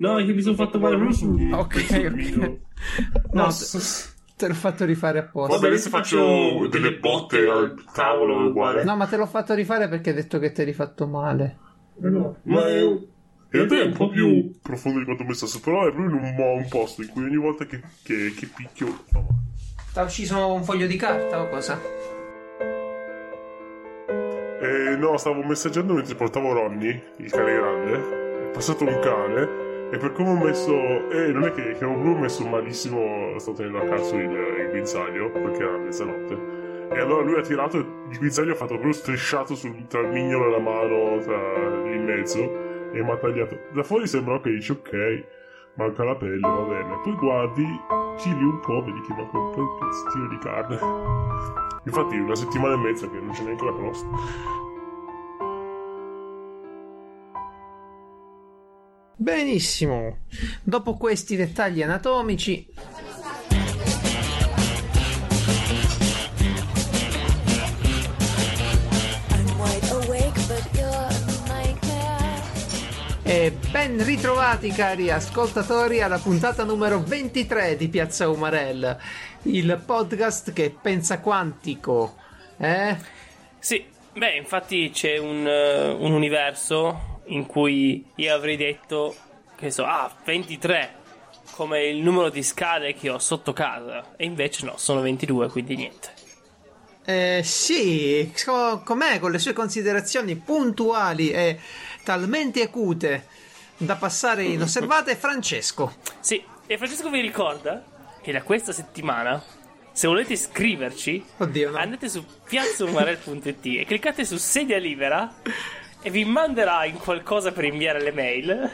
No, che mi sono fatto male proprio. Ok, ok. No, No, te, s- te l'ho fatto rifare apposta. Vabbè, adesso faccio delle botte al tavolo uguale. No, ma te l'ho fatto rifare perché hai detto che ti eri fatto male. No, ma è... In realtà è un po' più profondo di quanto pensasse, però è proprio un, un posto in cui ogni volta che, che, che picchio male. T'ha ucciso un foglio di carta o cosa? Eh, no, stavo messaggiando mentre portavo Ronny, il cane grande. È passato un cane. E per come ho messo. Eh, non è che, che ho proprio messo malissimo. Sto tenendo a caso il, il guinzaglio, perché era mezzanotte. E allora lui ha tirato il guinzaglio ha fatto proprio strisciato sul, tra il mignolo e la mano, tra, lì in mezzo. E mi ha tagliato. Da fuori sembra che dici ok, manca la pelle, va bene. Poi guardi, giri un po', vedi che manca un po' il pezzettino di carne. Infatti, una settimana e mezza che non c'è neanche la crosta. Benissimo. Dopo questi dettagli anatomici, e ben ritrovati cari ascoltatori alla puntata numero 23 di Piazza Umarell, il podcast che pensa quantico. Eh? Sì, beh, infatti c'è un, eh, un universo in cui io avrei detto, che so, ah, 23, come il numero di scale che ho sotto casa. E invece no, sono 22, quindi niente. Eh, sì, co- com'è con le sue considerazioni puntuali e talmente acute da passare inosservate, Francesco. Sì, e Francesco vi ricorda che da questa settimana, se volete iscriverci, Oddio, no. andate su piazzaumarel.it e cliccate su sedia libera e vi manderà in qualcosa per inviare le mail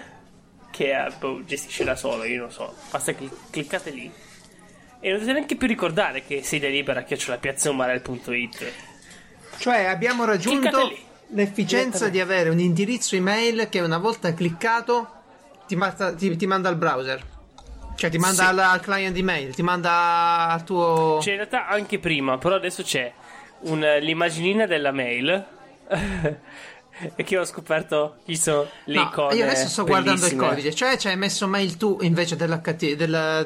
che eh, boh, gestisce da solo, io non so. Basta che cliccate lì. E non dovete neanche più ricordare che sedia libera chiocciola piazzaumarel.it. Cioè, abbiamo raggiunto l'efficienza di avere un indirizzo email che una volta cliccato ti, manda- ti- ti manda al browser. Cioè, ti manda Sì. al, al client email, ti manda al tuo. C'è in realtà anche prima, però adesso c'è un- l'imaginina della mail. e che ho scoperto ci sono le No, icone. io adesso sto guardando il bellissime. codice, cioè ci hai messo mail tu invece del,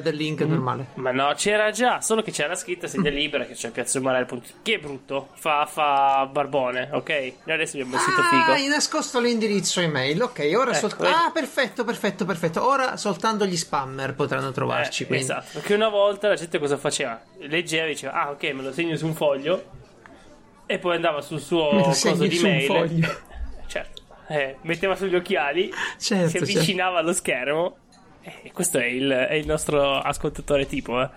del link Mm. normale. Ma no, c'era già, solo che c'era scritta sedia libera che c'è piazzaumarel.it. Che è brutto, fa, fa barbone, ok? Noi adesso abbiamo il sito Ah, figo. hai nascosto l'indirizzo email. Ok, ora solt- vedi. Ah, perfetto, perfetto, perfetto. Ora soltanto gli spammer potranno trovarci. Eh, esatto, perché una volta la gente cosa faceva? Leggeva e diceva, ah ok, me lo segno su un foglio. E poi andava sul suo coso di mail. Certo. Eh, metteva sugli occhiali, Certo, si avvicinava allo schermo. E questo è il, è il nostro ascoltatore tipo. eh.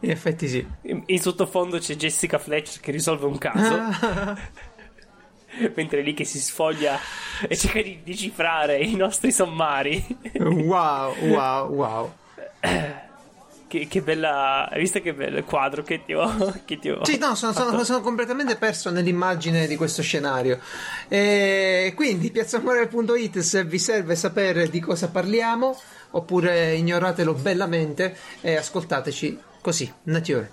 In effetti sì. In, in sottofondo c'è Jessica Fletcher che risolve un caso. Ah, mentre lì che si sfoglia e cerca di decifrare i nostri sommari. wow, wow, wow. che, che bella. Hai visto che bello quadro che ti ho. Che ti ho Sì, no, sono, sono- sono completamente perso nell'immagine di questo scenario. E quindi piazzamorel.it se vi serve sapere di cosa parliamo, oppure ignoratelo bellamente e ascoltateci così, nature.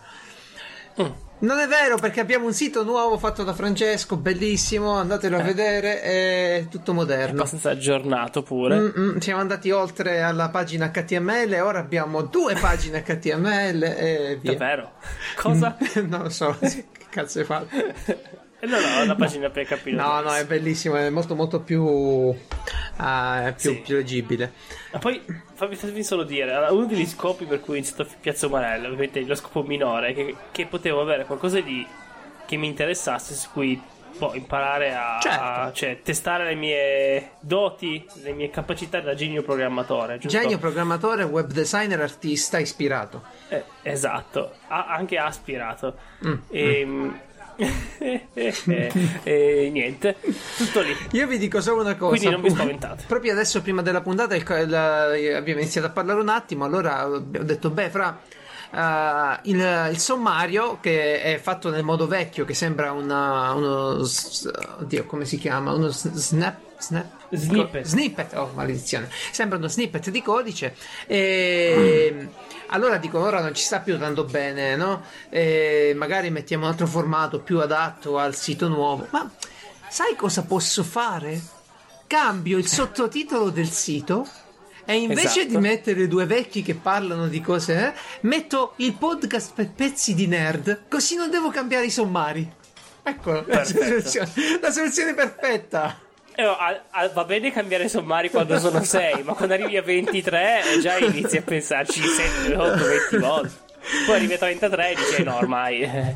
Mm. Non è vero perché abbiamo un sito nuovo fatto da Francesco, bellissimo, andatelo a vedere, è tutto moderno. abbastanza aggiornato pure. Mm, mm, siamo andati oltre alla pagina HTML, ora abbiamo due pagine HTML e via. Davvero? Cosa? non lo so, che cazzo hai fatto? No, no, la pagina per capire. No, no, è bellissimo, è molto molto più, è più, Sì. più leggibile. Ma poi fammi, fammi solo dire: uno degli scopi per cui ho iniziato Piazza Umarella, ovviamente lo scopo minore, è che, che potevo avere qualcosa di che mi interessasse, su cui boh, imparare a, Certo. a- cioè, testare le mie doti, le mie capacità da genio programmatore. Giusto? Genio, programmatore, web designer, artista, ispirato. Eh, esatto, ha anche aspirato. Mm, E, e- e niente, tutto lì. Io vi dico solo una cosa. Quindi non vi spaventate. Proprio adesso, prima della puntata, il- il- abbiamo iniziato a parlare un attimo. Allora ho detto, beh, fra. Eh, il, il sommario che è fatto nel modo vecchio, che sembra una, uno. Oddio, come si chiama? Uno snap. snap Snippet. Snippet, oh maledizione. Sembra uno snippet di codice. E. Allora dico, ora non ci sta più andando bene, no? E magari mettiamo un altro formato più adatto al sito nuovo. Ma sai cosa posso fare? Cambio il sottotitolo del sito E invece Esatto. di mettere due vecchi che parlano di cose, eh, metto il podcast per pezzi di nerd, così non devo cambiare i sommari. Ecco la soluzione, la soluzione perfetta. Eh, a- a- va bene cambiare sommari quando sono 6, ma quando arrivi a 23 eh, già inizi a pensarci 7, 8, 20 volte. Poi arrivi a 33 e dici, eh, no, ormai.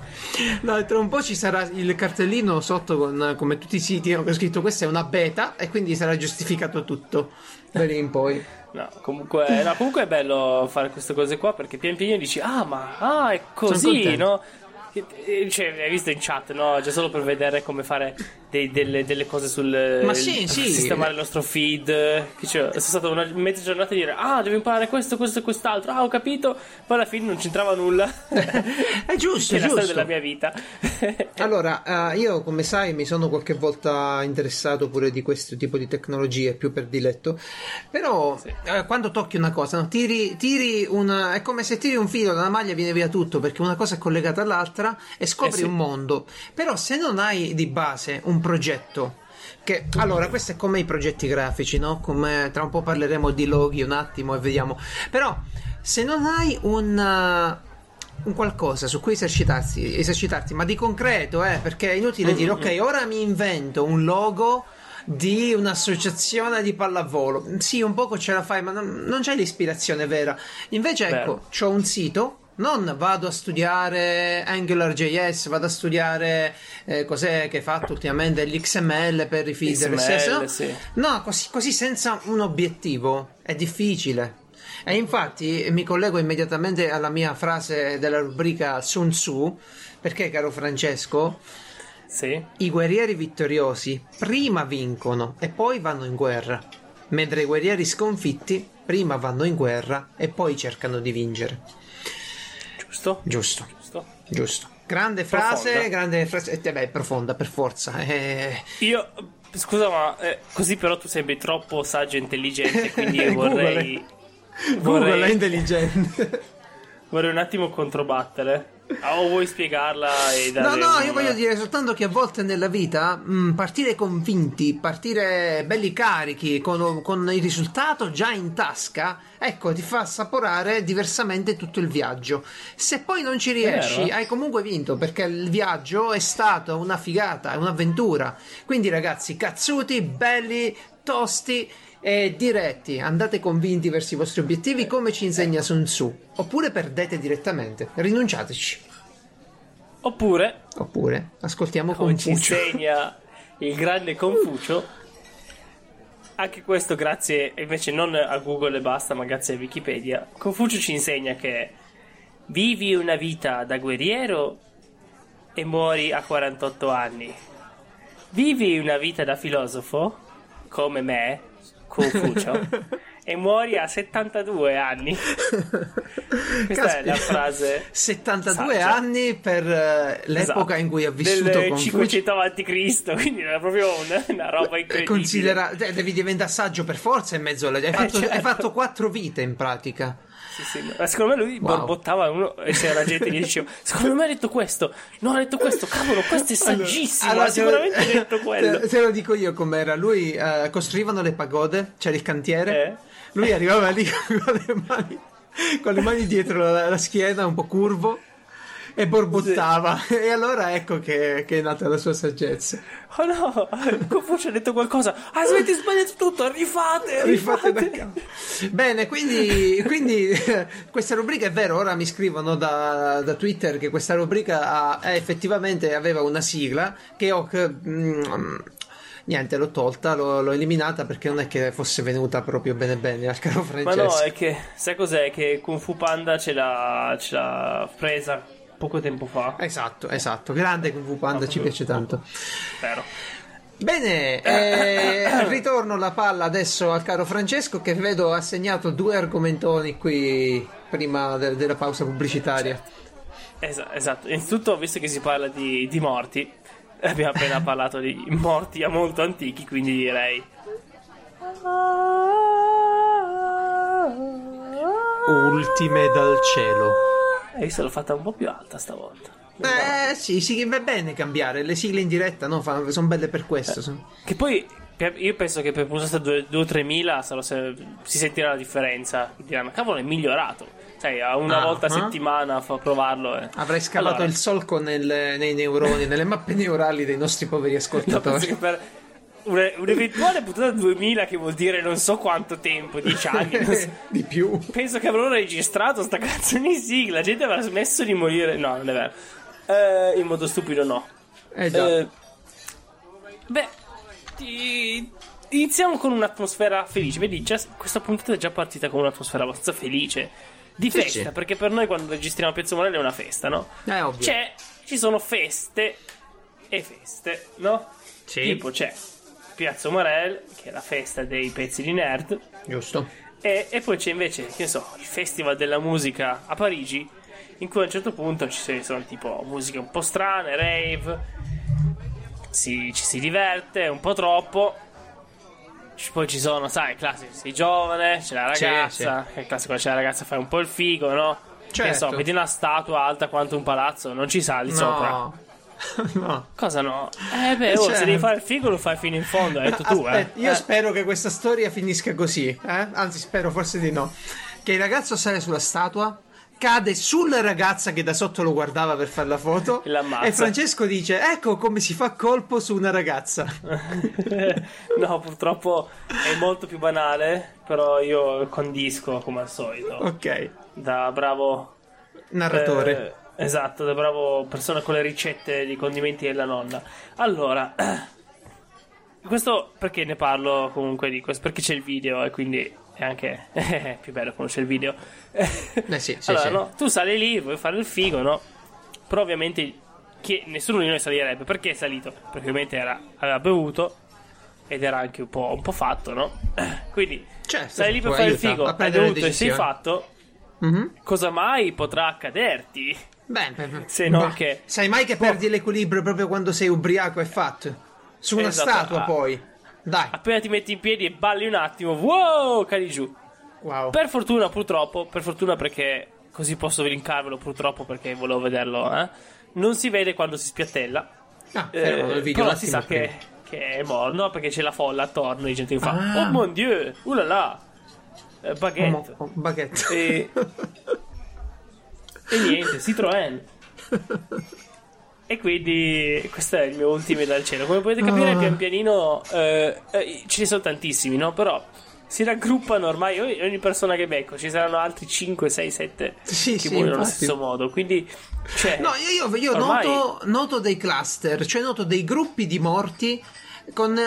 No, tra un po' ci sarà il cartellino sotto con come tutti i siti ho scritto questa è una beta e quindi sarà giustificato tutto da lì in poi. No, comunque, no, comunque è bello fare queste cose qua perché pian piano dici, ah, ma ah, è così, no? E- e- Cioè, hai visto in chat, no? Già solo per vedere come fare dei- delle, delle cose sul Ma sì, sì. sistemare il nostro feed. Che c'è, sono stata una mezza giornata a dire, ah, devo imparare questo, questo e quest'altro. Ah, ho capito. Poi alla fine non c'entrava nulla. È giusto, è è la storia giusto. della mia vita. Allora, eh, io come sai mi sono qualche volta interessato pure di questo tipo di tecnologie, più per diletto, però eh, quando tocchi una cosa, no, tiri, tiri una, è come se tiri un filo da una maglia e viene via tutto, perché una cosa è collegata all'altra e scopri Eh sì. un mondo, però se non hai di base un progetto, che allora questo è come i progetti grafici, no? Come tra un po' parleremo di loghi un attimo e vediamo, però se non hai un... eh, un qualcosa su cui esercitarsi, esercitarti, ma di concreto, eh, perché è inutile dire ok, ora mi invento un logo di un'associazione di pallavolo. Sì, un poco ce la fai, ma non, non c'è l'ispirazione vera. Invece, ecco, c'ho un sito. Non vado a studiare AngularJS, vado a studiare eh, cos'è che hai fatto ultimamente l'XML per i feed XML, sì. No, così, così senza un obiettivo è difficile. E infatti mi collego immediatamente alla mia frase della rubrica Sun Tzu, perché caro Francesco, sì. i guerrieri vittoriosi prima vincono e poi vanno in guerra, mentre i guerrieri sconfitti prima vanno in guerra e poi cercano di vincere. Giusto? Giusto, Giusto. giusto. Grande frase, Profonda. grande frase, eh, beh, profonda per forza. eh. Io, scusa, ma eh, così però tu sembri troppo saggio e intelligente, quindi io Google. vorrei... Google è vorrei, intelligente. Vorrei un attimo controbattere. Ah, o vuoi spiegarla e dare No, no, un- io voglio dire soltanto che a volte nella vita mh, partire convinti, partire belli carichi, con, con il risultato già in tasca, ecco, ti fa assaporare diversamente tutto il viaggio. Se poi non ci riesci, hai comunque vinto perché il viaggio è stato una figata, è un'avventura. Quindi, ragazzi, cazzuti, belli, tosti. E diretti, andate convinti verso i vostri obiettivi come ci insegna Sun Tzu, oppure perdete direttamente, rinunciateci. Oppure, Oppure ascoltiamo come ci Confucio. insegna il grande Confucio, anche questo grazie, invece non a Google e basta, ma grazie a Wikipedia, Confucio ci insegna che vivi una vita da guerriero e muori a 48 anni. Vivi una vita da filosofo, come me, Confucio, e muori a 72 anni. Questa è la Caspita. frase 72 saggia. anni per eh, l'epoca Esatto. in cui ha vissuto Del Confucio. 500 avanti Cristo, quindi era proprio una, una roba incredibile. Considera- eh, devi diventare saggio per forza in mezzo alla hai fatto, certo. hai fatto quattro vite in pratica. Sì, sì. Ma secondo me lui Wow. borbottava uno e c'era gente che gli diceva secondo me ha detto questo no ha detto questo cavolo questo è saggissimo Allora, ha sicuramente te lo- detto quello Te, te lo dico io com'era. Lui eh, costruivano le pagode, c'era il cantiere. Eh? Lui arrivava lì con le mani, con le mani dietro la, la schiena, un po' curvo. E borbottava. E allora ecco che, che è nata la sua saggezza. oh no Confucio ha detto qualcosa ah avete sbagliato tutto rifate Rifate rifate da capo. Bene, quindi, quindi questa rubrica è vero, ora mi scrivono da, da Twitter che questa rubrica ha- effettivamente aveva una sigla che ho... mm, niente, l'ho tolta, l'ho, l'ho eliminata perché non è che fosse venuta proprio bene bene al caro ma Francesco. no è che sai cos'è che Kung Fu Panda ce l'ha, ce l'ha presa poco tempo fa Esatto, esatto, grande Kung Fu Panda, ci piace tanto. spero Bene, eh, ritorno la palla adesso al caro Francesco che vedo ha segnato due argomentoni qui prima de- della pausa pubblicitaria. Esa- esatto innanzitutto visto che si parla di, di morti abbiamo appena parlato di morti a molto antichi quindi direi Ultime dal cielo. E io se l'ho fatta un po' più alta stavolta. Eh sì, sì, va bene cambiare. Le sigle in diretta no, sono belle per questo. sono- Che poi io penso che per puntata 2 o 3 mila se- si sentirà la differenza. Diranno, cavolo, è migliorato. Sai, una Ah, volta a ah. settimana fa provarlo. eh. Avrai scavato Allora, il solco nel- nei neuroni, nelle mappe neurali dei nostri poveri no, ascoltatori. una- un'eventuale puntata 2000, che vuol dire non so quanto tempo, 10 anni, so- di più. penso che avrò registrato sta cazzo di sigla. La gente avrà smesso di morire. No, non è vero. Eh, in modo stupido, no. Eh già. Eh, beh, ti- iniziamo con un'atmosfera felice. Vedi, già, questa puntata è già partita con un'atmosfera abbastanza felice. Di Sì, festa, sì. perché per noi quando registriamo Piazza Morelli è una festa, no? È ovvio. C'è, ci sono feste e feste, no? Sì. Tipo c'è Piazza Morel, che è la festa dei pezzi di nerd, Giusto. e, e poi c'è invece, che ne so, il Festival della Musica a Parigi, in cui a un certo punto ci sono tipo musiche un po' strane, rave, si, ci si diverte un po' troppo. Poi ci sono, sai, classico, sei giovane, c'è la ragazza, che è classico, c'è la ragazza, fai un po' il figo, no? Che ne so, Certo. vedi una statua alta quanto un palazzo, non ci sali sopra. No. Cosa no? Eh beh, oh, Cioè- se devi fare il figo lo fai fino in fondo, hai detto tu, eh. Aspetta, io Eh. spero che questa storia finisca così, eh? Anzi, spero forse di no. Che il ragazzo sale sulla statua, cade sulla ragazza che da sotto lo guardava per fare la foto E l'ammazza. e Francesco dice "Ecco come si fa colpo su una ragazza". no, purtroppo è molto più banale, però io condisco come al solito. Ok. Da bravo Narratore. eh, esatto, da bravo persona con le ricette di condimenti della nonna. Allora, questo perché ne parlo comunque di questo? Perché c'è il video e quindi è anche più bello quando c'è il video. Eh sì, sì, allora, sì. no, tu sali lì, vuoi fare il figo, no? Però ovviamente che nessuno di noi salirebbe. Perché è salito? Perché ovviamente era- aveva bevuto ed era anche un po', un po' fatto, no? Quindi Certo, sali lì per può fare il aiuta figo, a hai bevuto e sei fatto. Mhm. Cosa mai potrà accaderti? Beh. Se non Ma che- Sai mai che perdi l'equilibrio proprio quando sei ubriaco e fatto? Su una Esatto, statua ah. poi. Dai. Appena ti metti in piedi e balli un attimo, wow, cadi giù. Wow. Per fortuna, purtroppo, per fortuna perché così posso linkarvelo purtroppo perché volevo vederlo, eh. Non si vede quando si spiattella. Ah, Eh, il video però si sa che, che è morto, no? Perché c'è la folla attorno di gente che fa Ah. Oh mon dieu, ulala, eh, baguette. Oh, baguette. E- E niente, Citroën. E quindi questo è il mio ultimo dal cielo. Come potete capire, Ah. pian pianino eh, eh, ce ne sono tantissimi, no? Però si raggruppano ormai ogni, persona che becco. Ci saranno altri 5, 6, 7 Sì, che sì, muoiono allo stesso modo. Quindi, cioè, No, io, io- io ormai- noto, noto dei cluster, cioè noto dei gruppi di morti con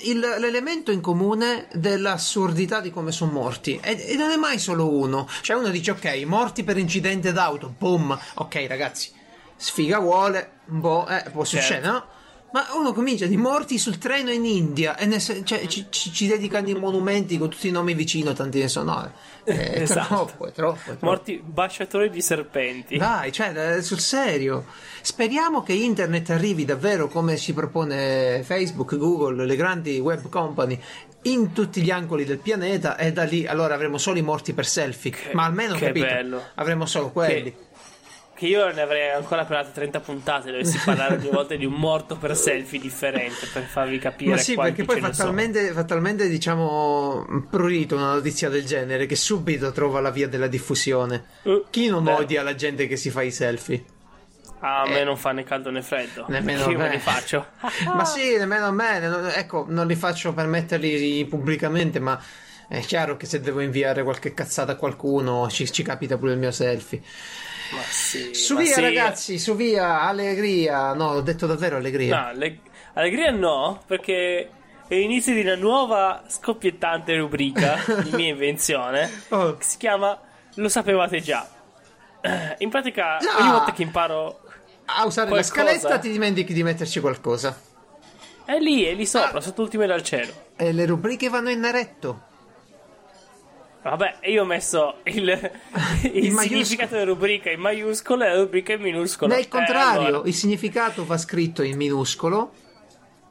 il- l'elemento in comune dell'assurdità di come sono morti. E, e non è mai solo uno. Cioè uno dice, ok, morti per incidente d'auto, boom. Ok, ragazzi, sfiga vuole, po', eh, può Certo. succedere, no? Ma uno comincia di morti sul treno in India e ne cioè, ci, ci- ci dedicano i monumenti con tutti i nomi vicino, tanti ne sono. no, È, è Esatto. troppo, è troppo. È troppo. morti baciatori di serpenti. Dai, cioè, eh, sul serio. Speriamo che internet arrivi davvero come si propone Facebook, Google, le grandi web company in tutti gli angoli del pianeta e da lì allora avremo solo i morti per selfie. Ma almeno che capito, bello. avremo solo quelli. Che io ne avrei ancora per altre 30 puntate. Dovessi parlare ogni volta di un morto per selfie differente per farvi capire Ma sì, perché poi fa talmente, fa talmente, diciamo, prurito una notizia del genere che subito trova la via della diffusione. Eh, Chi non vero. odia la gente che si fa i selfie? A me Eh. non fa né caldo né freddo. Nemmeno Io me me. li faccio. ma sì, nemmeno a me. non- ecco, non li faccio per metterli pubblicamente, ma è chiaro che se devo inviare qualche cazzata a qualcuno ci, ci capita pure il mio selfie. Ma sì. Su ma via, sì. ragazzi, su via, allegria. No, ho detto davvero allegria. No, alle- allegria no, perché è l'inizio di una nuova scoppiettante rubrica di mia invenzione Oh. che si chiama Lo sapevate già. In pratica, Già. ogni volta che imparo A usare qualcosa- la scaletta ti dimentichi di metterci qualcosa. è lì, è lì Ah. sopra, sotto ultime dal cielo. E le rubriche vanno in naretto. Vabbè, io ho messo il, il maiuscolo. significato della rubrica in maiuscolo e la rubrica in minuscolo. Nel Eh, contrario, allora. il significato va scritto in minuscolo.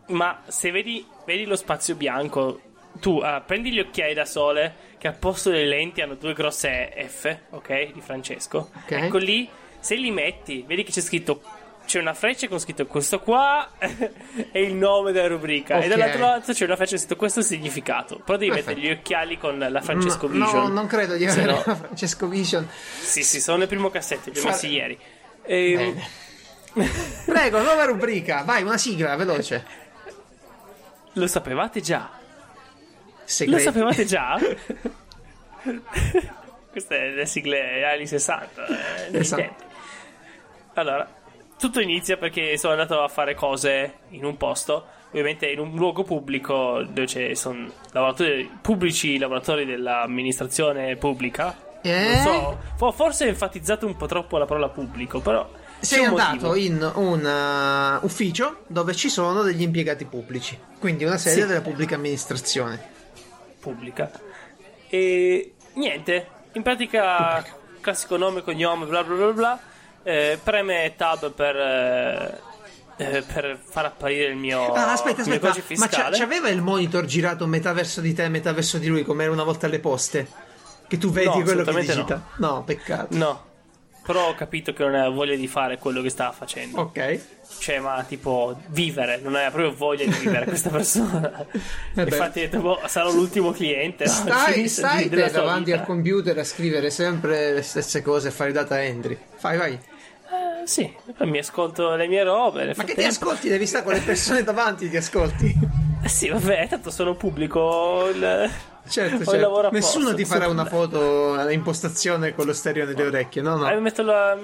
Ma se vedi, vedi lo spazio bianco, tu ah, prendi gli occhiali da sole che al posto delle lenti hanno due grosse F, ok? Di Francesco. Ok. Ecco lì, se li metti, vedi che c'è scritto c'è una freccia con scritto questo qua è il nome della rubrica Ok. e dall'altro lato c'è una freccia con scritto questo il significato. Però devi Perfetto. mettere gli occhiali con la Francesco Vision. No, non credo di avere no- una Francesco Vision. Sì, sì, sono nel primo cassetto, li ho messi ieri. Ehm, Bene. Prego, nuova rubrica. Vai, una sigla, veloce. lo sapevate già? Lo Segreti. sapevate già? Queste è le sigle anni 60. eh, Esatto. Allora, tutto inizia perché sono andato a fare cose in un posto, ovviamente in un luogo pubblico dove ci sono lavoratori pubblici, lavoratori dell'amministrazione pubblica. Eh? Non so, fo- forse ho enfatizzato un po' troppo la parola pubblico, però. Sei andato motivo. in un uh, ufficio dove ci sono degli impiegati pubblici, quindi una sede Sì. della pubblica amministrazione. pubblica. E niente, in pratica classico nome, cognome, bla bla bla bla. Eh, preme tab per, eh, eh, per far apparire il mio, Ah, aspetta, il mio aspetta, codice ma c'ha- c'aveva il monitor girato metà verso di te e metà verso di lui come era una volta alle poste? Che tu vedi No, quello che digita? No. peccato. No, però ho capito che non aveva voglia di fare quello che stava facendo. Ok. Cioè, ma tipo vivere, non aveva proprio voglia di vivere questa persona. beh. Infatti, ho detto, boh, sarò l'ultimo cliente. Stai, stai della te sua davanti vita. al computer a scrivere sempre le stesse cose e fare data entry. Fai, vai. Eh, sì, mi ascolto le mie robe. Ma che ti frattempo- ascolti? Devi stare con le persone davanti, ti ascolti. Eh sì, vabbè, tanto sono pubblico. Il... Certo, certo. Nessuno ti farà una foto a impostazione con lo stereo nelle orecchie, no, no. Eh, metto, la-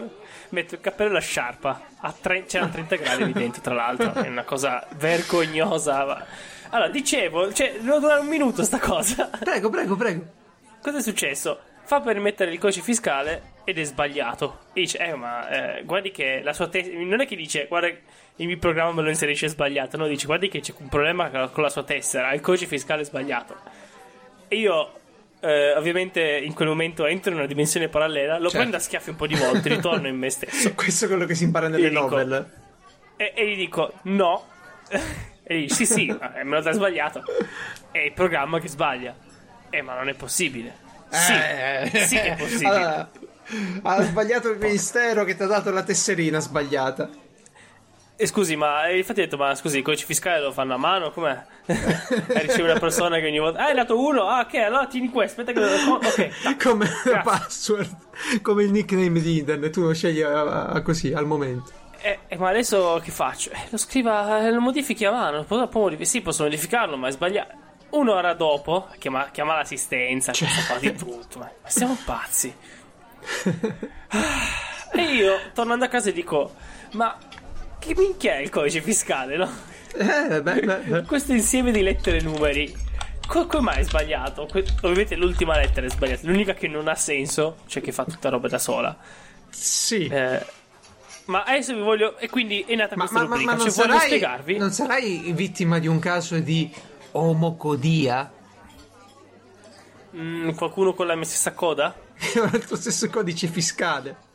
metto il cappello e la sciarpa. A tre- c'erano 30 gradi lì dentro, tra l'altro. È una cosa vergognosa. ma- Allora, dicevo, cioè, deve durare un minuto sta cosa. Prego, prego, prego. Cosa è successo? Fa per mettere il codice fiscale ed è sbagliato. E dice, eh, ma eh, guardi che la sua testa. Non è che dice, guarda, il mio programma me lo inserisce sbagliato. No, dice, guardi che c'è un problema con la sua tessera. Il codice fiscale è sbagliato. E io, eh, ovviamente, in quel momento entro in una dimensione parallela, lo Certo. prendo a schiaffi un po' di volte, ritorno in me stesso. Questo è quello che si impara nelle dico- novel. E, e gli dico, no. e gli dice, sì, sì, me lo dà sbagliato. È il programma che sbaglia. Eh, ma non è possibile. Sì, Eh. sì che è possibile. Allora, ha sbagliato il ministero che ti ha dato la tesserina sbagliata. E scusi, ma e infatti ho detto, ma scusi, il codice fiscale lo fanno a mano? Com'è? e riceve una persona che ogni volta. Ah, hai dato uno? Ah, ok, allora tieni questo, aspetta che lo. Ok. Come la password, come il nickname di internet, tu lo scegli a- a- così al momento. Eh, eh, ma adesso che faccio? Eh, lo scriva, eh, lo modifichi a mano. Può, sì, posso modificarlo, ma è sbagliato. Un'ora dopo, chiama, chiama l'assistenza, Cioè. questa cosa di tutto. Ma, ma siamo pazzi. E io, tornando a casa, dico: Ma che minchia è il codice fiscale, no? Eh, beh, beh, beh. Questo insieme di lettere e numeri. co- Come mai è sbagliato? Que- ovviamente l'ultima lettera è sbagliata, l'unica che non ha senso, cioè che fa tutta roba da sola. Sì. Eh, ma adesso vi voglio. E quindi è nata ma, questa ma- ma- rubrica. ma non, cioè, sarai, spiegarvi. non sarai vittima di un caso di omocodia? Mm, qualcuno con la mia stessa coda? il tuo stesso codice fiscale.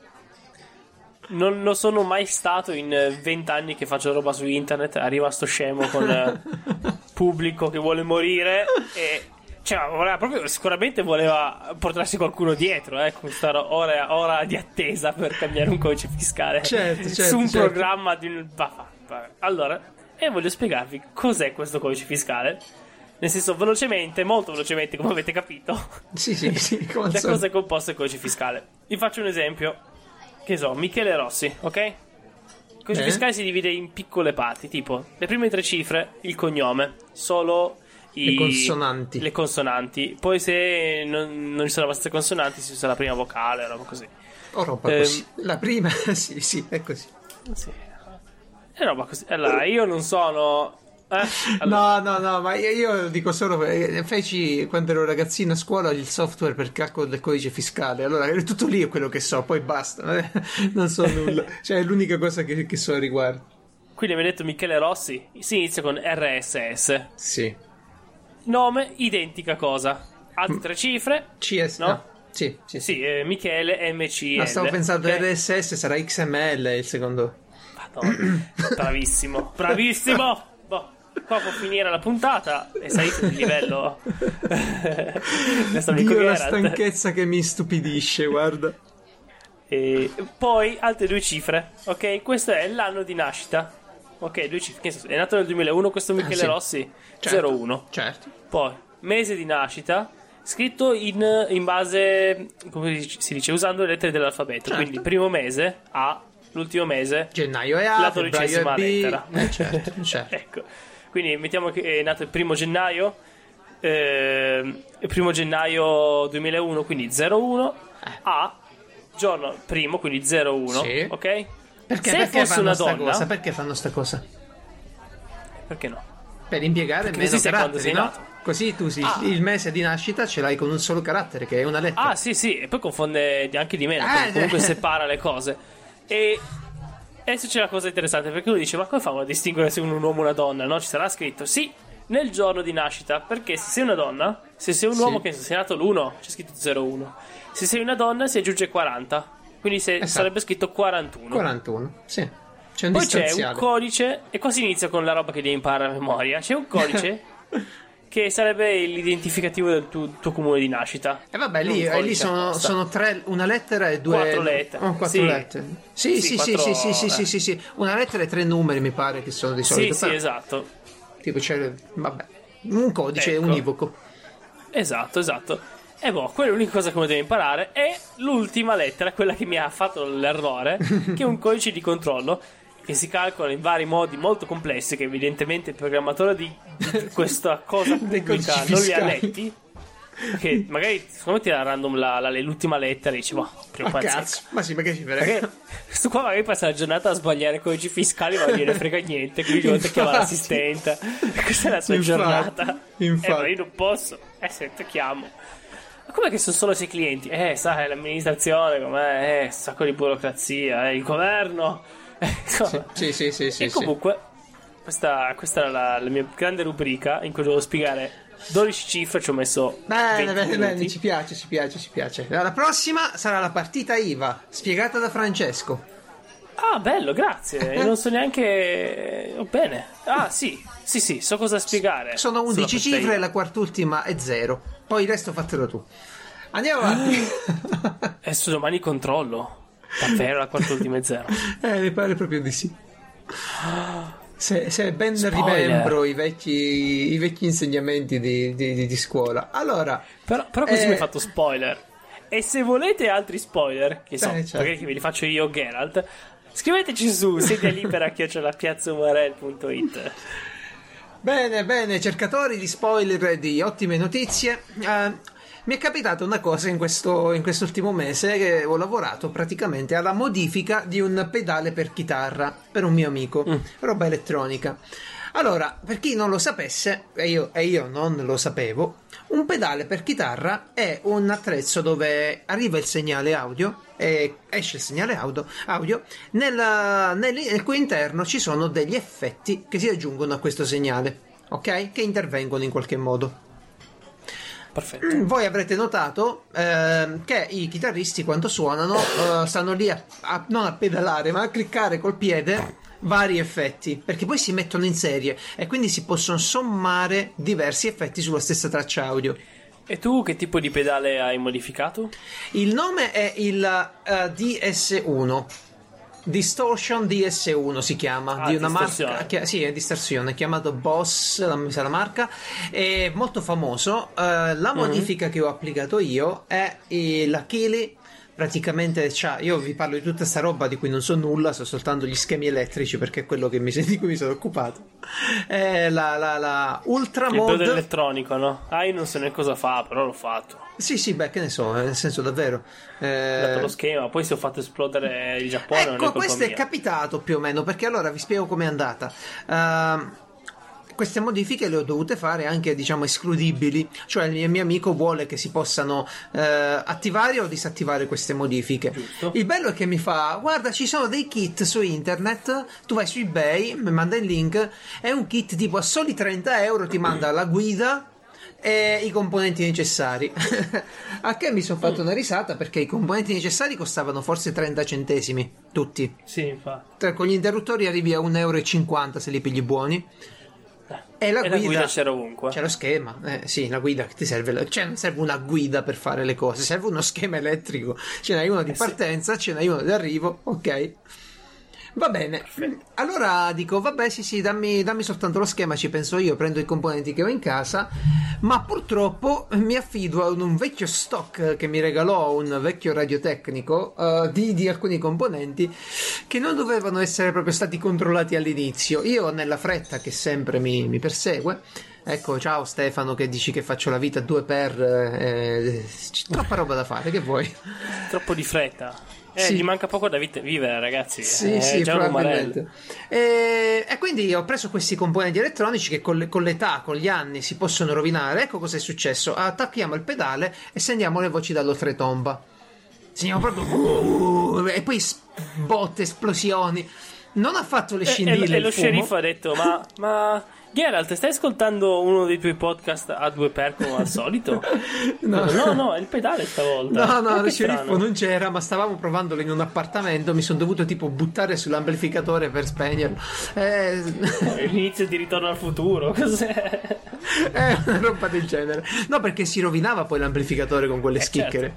Non lo sono mai stato in eh, 20 anni che faccio roba su internet. Arriva sto scemo con eh, pubblico che vuole morire e. Cioè, voleva proprio, sicuramente voleva portarsi qualcuno dietro, eh, con questa ora, ora di attesa per cambiare un codice fiscale Certo, certo, su un certo. programma di un... Allora, e voglio spiegarvi cos'è questo codice fiscale. Nel senso, velocemente, molto velocemente, come avete capito. Sì, sì, sì, come Da cosa è composto il codice fiscale? Vi faccio un esempio. Che so, Michele Rossi, ok? Il codice Eh? fiscale si divide in piccole parti, tipo le prime tre cifre, il cognome, solo i- Le consonanti. Le consonanti. Poi se non, non ci sono abbastanza consonanti si usa la prima vocale, roba così. O roba Ehm, così. La prima, sì, sì, è così. Sì. E roba così. Allora, io non sono... Eh? Allora, No, no, no, ma io, io dico solo, eh, feci quando ero ragazzino a scuola il software per calcolo del codice fiscale, allora è tutto lì è quello che so, poi basta, eh, non so nulla, cioè è l'unica cosa che, che so a riguardo. Quindi mi detto Michele Rossi, si inizia con RSS. Sì. Nome, identica cosa. Altre tre cifre, CS, No? no? Sì, sì, sì. Eh, Michele MCL. Ma stavo pensando ok? RSS sarà XML il secondo. Madonna, bravissimo, bravissimo. Qua può finire la puntata e salite di livello. Dio la stanchezza che mi stupidisce, guarda. E poi altre due cifre, ok? Questo è l'anno di nascita. Ok, due cifre. Senso? È nato nel 2001 questo Michele sì. Rossi? Certo. 01. Certo. Poi, mese di nascita, scritto in, in base, come si dice, usando le lettere dell'alfabeto. Certo. Quindi, primo mese A, l'ultimo mese Gennaio è A, La dodicesima lettera. Eh, certo, certo. Ecco, quindi mettiamo che è nato il primo gennaio, ehm, il primo gennaio 2001, quindi 01, A, giorno primo, quindi 01, Sì. ok? Perché, Se perché fosse fanno una donna, cosa? Perché fanno sta cosa? perché no? Per impiegare Perché meno caratteri, no? nato. Così tu sì, Ah. il mese di nascita ce l'hai con un solo carattere, che è una lettera. Ah, sì, sì, e poi confonde anche di meno, Eh, perché comunque eh. separa le cose. E adesso c'è la cosa interessante, perché uno dice, ma come fanno a distinguere se uno è un uomo o una donna? No, ci sarà scritto, sì, nel giorno di nascita, perché se sei una donna, se sei un Sì. uomo che sei nato l'1, c'è scritto 01. Se sei una donna si aggiunge 40, quindi se- Esatto. sarebbe scritto 41. 41, sì. C'è un Poi c'è un codice, e qua si inizia con la roba che devi imparare a memoria. C'è un codice che sarebbe l'identificativo del tuo, tuo comune di nascita. E vabbè, Non lì, eh, lì sono, sono tre, una lettera e due... Quattro lettere. Oh, quattro Sì. lettere. Sì, Sì, sì, quattro- sì, sì, sì, sì, eh. sì, sì. Una lettera e tre numeri mi pare che sono di Sì, solito. sì, però, esatto. Tipo c'è, vabbè, un codice Ecco. univoco. Esatto, esatto. E boh, quella è l'unica cosa che deve imparare. E l'ultima lettera, quella che mi ha fatto l'errore, che è un codice di controllo che si calcola in vari modi molto complessi, che evidentemente il programmatore di, questa cosa pubblica non li ha letti. Che magari secondo me ti dà random la- la- l'ultima lettera e dici, boh, prima o Ma cazzo, ma sì, ma che ci frega? Perché sto qua magari passa la giornata a sbagliare codici fiscali, ma non gliene frega niente. Quindi volta chiama l'assistente. Questa è la sua Infatti, giornata. infatti. Eh, ma io non posso. Eh, se te chiamo. Ma com'è che sono solo sei clienti? Eh, sai, l'amministrazione, com'è? Eh, sacco di burocrazia, eh, il governo. Eh, insomma. Sì, sì, sì, sì. e comunque, questa, questa era la, la mia grande rubrica in cui dovevo spiegare 12 cifre. Ci ho messo. Bene, 20 bene, bene, ci piace, ci piace, ci piace. La prossima sarà la partita IVA, spiegata da Francesco. Ah, bello, grazie. Io non so neanche. Oh, bene. Ah, sì, sì, sì, so cosa spiegare. Sono 11 Sulla cifre e la quart'ultima è 0. Poi il resto fatelo tu. Andiamo avanti. Adesso domani controllo. Davvero la quarta ultima è zero. eh, mi pare proprio di sì. Se, se ben Spoiler. rimembro i vecchi, i vecchi insegnamenti di, di- di- di scuola. Allora, Però, però così Eh. mi hai fatto spoiler. E se volete altri spoiler, che so, Eh, certo. magari che ve li faccio io, Geralt, scriveteci su sedia libera piazzaumarel.it. Bene, bene, cercatori di spoiler e di ottime notizie. Eh, mi è capitata una cosa in, questo, in quest'ultimo mese che ho lavorato praticamente alla modifica di un pedale per chitarra per un mio amico, roba elettronica. Allora, per chi non lo sapesse, e io, e io non lo sapevo, un pedale per chitarra è un attrezzo dove arriva il segnale audio e esce il segnale audio, audio nel, nel, nel cui interno ci sono degli effetti che si aggiungono a questo segnale, ok? Che intervengono in qualche modo. Perfetto. Voi avrete notato ehm, che i chitarristi quando suonano eh, stanno lì a, a- non a pedalare ma a cliccare col piede vari effetti perché poi si mettono in serie e quindi si possono sommare diversi effetti sulla stessa traccia audio. E tu che tipo di pedale hai modificato? Il nome è il eh, DS1. Distortion DS1 si chiama, Ah, di una marca, che, sì, è distorsione, chiamato Boss, la, la marca, è molto famoso. Eh, la Mhm. modifica che ho applicato io è eh, la Kili, praticamente, c'ha- io vi parlo di tutta sta roba di cui non so nulla, so soltanto gli schemi elettrici perché è quello che mi, di cui mi sono occupato. È la, la, la Ultra Il elettronico, no? Ah, io non so neanche cosa fa, però l'ho fatto. Sì, sì, beh, che ne so, nel senso davvero. Ho dato Eh, lo schema, poi se ho fatto esplodere il Giappone è Ecco, questo è mia. capitato più o meno, perché allora vi spiego com'è andata. Ehm, queste modifiche le ho dovute fare anche, diciamo, escludibili, cioè il mio, amico vuole che si possano eh, attivare o disattivare queste modifiche. Giusto. Il bello è che mi fa, guarda, ci sono dei kit su internet, tu vai su eBay, mi manda il link, è un kit tipo a soli 30 euro, ti manda la guida e i componenti necessari. a che mi sono fatto una risata perché i componenti necessari costavano forse 30 centesimi, tutti. Sì, infatti. Tra- Con gli interruttori arrivi a 1,50 euro se li pigli buoni. E la, E la guida c'era ovunque. C'è lo schema, eh, sì, la guida che ti serve. Cioè, non serve una guida per fare le cose, serve uno schema elettrico. Ce n'hai uno di Eh sì. partenza, ce n'hai uno di arrivo, ok. Va bene. Allora dico, vabbè, sì, sì, dammi, dammi soltanto lo schema, ci penso io, prendo i componenti che ho in casa. Ma purtroppo mi affido a un, vecchio stock che mi regalò un vecchio radiotecnico eh, di, di alcuni componenti che non dovevano essere proprio stati controllati all'inizio. Io, nella fretta che sempre mi, mi persegue, ecco, ciao Stefano, che dici che faccio la vita due per. eh, c'è troppa roba da fare, che vuoi? Troppo di fretta. Eh, Sì. gli manca poco da vita- vivere, ragazzi. Sì, È sì, probabilmente. E, e quindi ho preso questi componenti elettronici che con, le- con l'età, con gli anni si possono rovinare. Ecco cosa è successo. Attacchiamo il pedale e sentiamo le voci dall'oltretomba. Sentiamo proprio... uh, e poi botte, esplosioni. Non ha fatto le E, e- scintille e lo fumo. sceriffo ha detto: Ma, ma Geralt, stai ascoltando uno dei tuoi podcast a due per come al solito? No. no, no, è il pedale stavolta. No, no, lo sceriffo non c'era, ma stavamo provandolo in un appartamento. Mi sono dovuto tipo buttare sull'amplificatore per spegnerlo. Eh, L'inizio di ritorno al futuro. Cos'è? È una roba del genere. No, perché si rovinava poi l'amplificatore con quelle Eh, schicchere.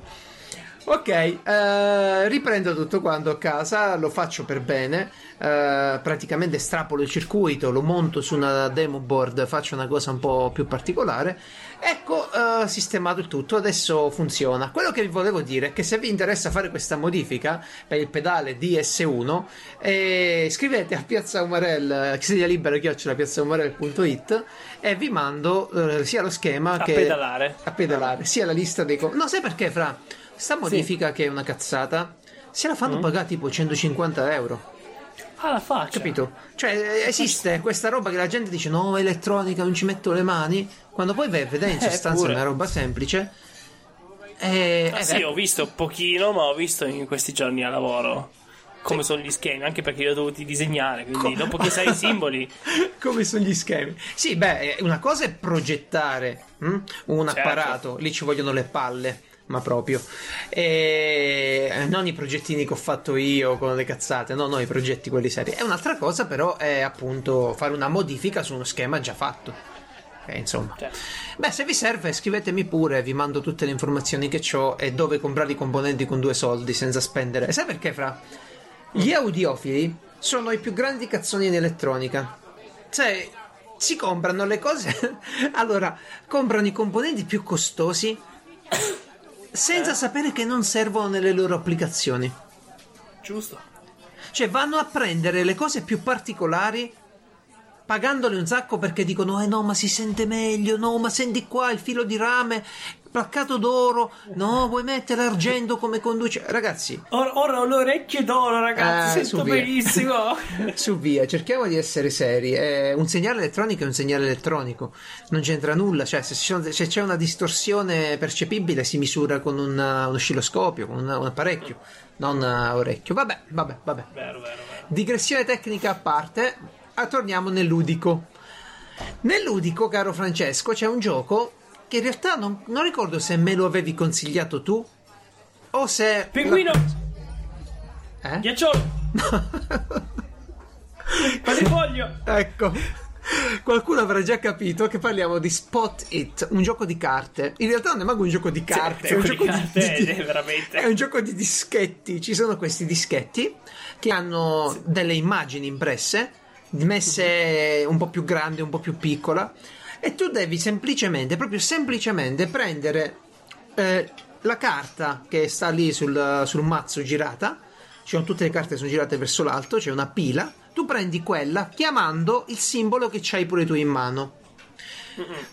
Ok, eh, riprendo tutto quanto a casa, lo faccio per bene, eh, praticamente strapolo il circuito, lo monto su una demo board, faccio una cosa un po' più particolare. Ecco, eh, sistemato il tutto, adesso funziona. Quello che vi volevo dire è che se vi interessa fare questa modifica per il pedale DS1, eh, scrivete a Piazza Umarell, sedia libera chiocciola piazzaumarell.it e vi mando eh, sia lo schema A che pedalare. a pedalare, sia la lista dei co- No, sai perché, Fra? Sta modifica che è una cazzata, se la Mm. fanno pagare tipo 150 euro. Ah, la faccia. Capito? Cioè, eh, esiste questa roba che la gente dice no, elettronica, non ci metto le mani. Quando poi vai a vedere in Eh, sostanza è pure. una roba semplice. E, Ah, eh, sì, beh, ho visto pochino, ma ho visto in questi giorni a lavoro come sono gli schemi, anche perché li ho dovuti disegnare. Quindi, dopo che sai i simboli, come sono gli schemi? Sì, beh, eh, una cosa è progettare hm? un Certo. apparato, lì ci vogliono le palle, ma proprio. E non i progettini che ho fatto io con le cazzate, no, no, i progetti quelli seri. E un'altra cosa però è appunto fare una modifica su uno schema già fatto. Eh, insomma. Cioè. Beh, se vi serve scrivetemi pure, vi mando tutte le informazioni che ho e dove comprare i componenti con due soldi senza spendere. Sai perché, Fra? Gli audiofili sono i più grandi cazzoni in elettronica. Cioè, si comprano le cose. allora, comprano i componenti più costosi senza sapere che non servono nelle loro applicazioni. giusto. Cioè, vanno a prendere le cose più particolari pagandole un sacco perché dicono: Eh no, ma si sente meglio. No, ma senti qua il filo di rame placcato d'oro. No, vuoi mettere argento come conduce. Ragazzi, Ora, ora ho le orecchie d'oro, ragazzi. Eh, sento benissimo. su via, cerchiamo di essere seri. Eh, un segnale elettronico è un segnale elettronico, non c'entra nulla. Cioè, se, sono- se c'è una distorsione percepibile, si misura con una- un oscilloscopio, con una- un apparecchio, non a orecchio. Vabbè, vabbè, vabbè. vero, vero, vero. Digressione tecnica a parte, ah, torniamo nel ludico. Nel ludico, caro Francesco, c'è un gioco che in realtà non, non ricordo se me lo avevi consigliato tu o se. Pinguino, Eh? ghiacciolo, quadrifoglio. Ecco. Qualcuno avrà già capito che parliamo di Spot It, un gioco di carte. In realtà non è manco un gioco di carte, è un gioco di di, carte, di- è veramente. è un gioco di dischetti. Ci sono questi dischetti che hanno delle immagini impresse, messe un po' più grandi, un po' più piccola, e tu devi semplicemente, proprio semplicemente prendere eh, la carta che sta lì sul, sul mazzo girata, ci sono tutte le carte che sono girate verso l'alto, c'è una pila, tu prendi quella chiamando il simbolo che c'hai pure tu in mano.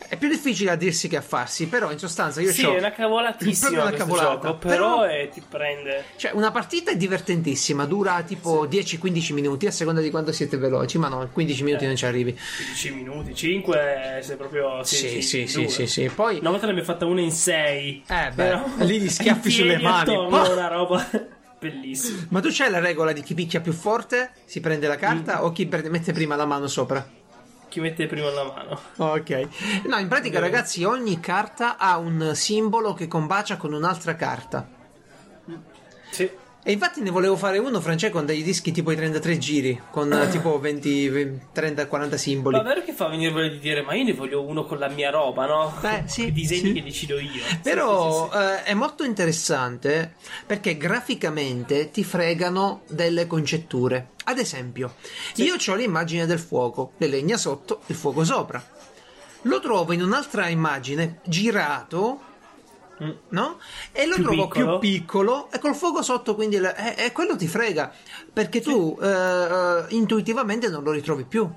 È più difficile a dirsi che a farsi, però in sostanza io Sì, c'ho è una cavolatissima proprio una cavolata, gioco, però, però- eh, ti prende. cioè, una partita è divertentissima, dura tipo 10-15 minuti a seconda di quanto siete veloci, ma no, in 15 minuti non ci arrivi. 15 minuti, 5 se proprio Sì, sì, sì, sì, sì. Poi Una volta ne abbiamo fatta una in 6. Eh, beh, lì gli schiaffi sulle mani. Oh! una roba bellissima. Ma tu c'hai la regola di chi picchia più forte si prende la Mm. carta o chi mette prima la mano sopra? Chi mette prima la mano? Ok. No, in pratica, ragazzi, ogni carta ha un simbolo che combacia con un'altra carta. Sì. E infatti ne volevo fare uno, Francesco, con dei dischi tipo i 33 giri, con tipo 20, 20, 30, 40 simboli. Ma vero che fa venire voglia di dire, ma io ne voglio uno con la mia roba, no? Eh, sì, I disegni sì. che decido io. Però sì, sì, sì. eh, è molto interessante perché graficamente ti fregano delle congetture. Ad esempio, io ho l'immagine del fuoco, le legna sotto, il fuoco sopra. Lo trovo in un'altra immagine girato, Mm. no? E lo Più trovo piccolo. più piccolo e col fuoco sotto, quindi e, e quello ti frega perché tu eh, eh, intuitivamente non lo ritrovi più.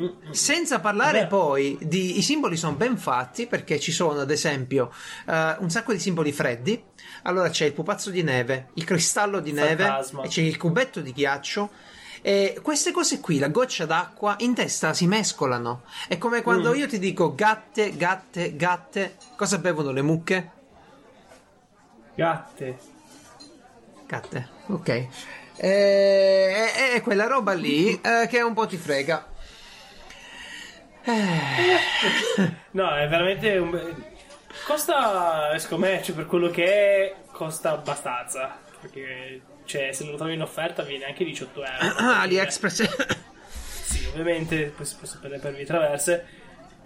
Mm, Senza parlare Vabbè. poi di i simboli sono ben fatti perché ci sono ad esempio eh, un sacco di simboli freddi. Allora c'è il pupazzo di neve, il cristallo di neve Fantasma. e c'è il cubetto di ghiaccio. E queste cose qui, la goccia d'acqua, in testa si mescolano. È come quando Mm. io ti dico gatte, gatte, gatte. Cosa bevono le mucche? Gatte. Gatte, ok. E, è, è quella roba lì eh, che un po' ti frega. Eh, No, è veramente un... Costa, secondo me, cioè, per quello che è, costa abbastanza. Perché, cioè, se lo trovi in offerta viene anche 18 euro. ah, AliExpress. Sì, ovviamente poi si può sapere per vie traverse.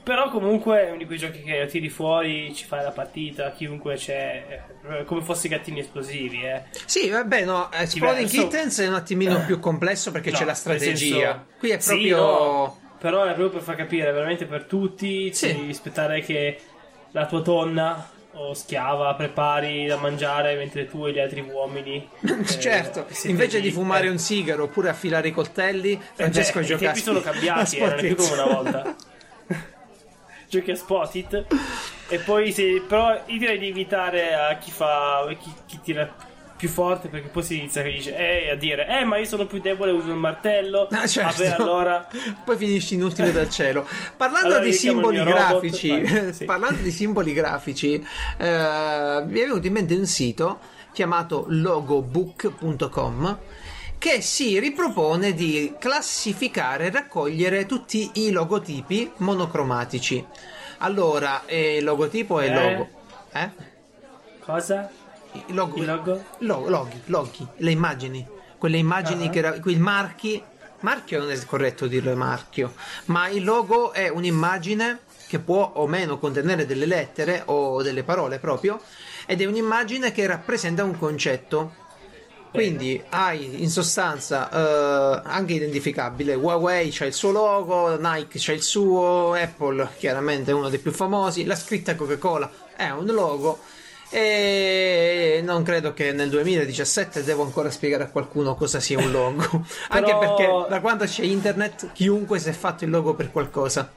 Però comunque è uno di quei giochi che tiri fuori, ci fai la partita, chiunque c'è, eh, come fossi gattini esplosivi, eh. Sì, vabbè, no, Exploding Diverso. Kittens è un attimino più complesso perché No, c'è la strategia. senso- Qui è Sì, proprio... no, però è proprio per far capire, veramente per tutti, Sì. devi aspettare che la tua donna o schiava prepari da mangiare mentre tu e gli altri uomini... eh, certo, siete invece di fumare eh. un sigaro oppure affilare i coltelli, Eh Francesco beh, gioca I tempi sono cambiati, eh, non è più come una volta. Giochi a spot it. E poi se, però io direi di invitare a chi fa chi, chi tira più forte perché poi si inizia dice eh, a dire eh ma io sono più debole uso il martello Ah, certo. vabbè allora Poi finisci inutile dal cielo. Parlando Allora di simboli robot, grafici, vai, sì. parlando di simboli grafici, eh, mi è venuto in mente un sito chiamato logobook.com che si ripropone di classificare e raccogliere tutti i logotipi monocromatici. Allora, eh, il logotipo è Eh? logo. Eh? cosa? Il logo, Il logo? Lo- loghi, loghi, le immagini, quelle immagini Ah. che era, quei marchi, marchio non è corretto dirlo marchio, ma il logo è un'immagine che può o meno contenere delle lettere o delle parole proprio, ed è un'immagine che rappresenta un concetto. Quindi hai in sostanza eh, anche identificabile. Huawei c'ha il suo logo, Nike c'ha il suo, Apple chiaramente è uno dei più famosi, la scritta Coca-Cola è un logo e non credo che nel 2017 devo ancora spiegare a qualcuno cosa sia un logo, anche Però- perché da quando c'è internet chiunque si è fatto il logo per qualcosa.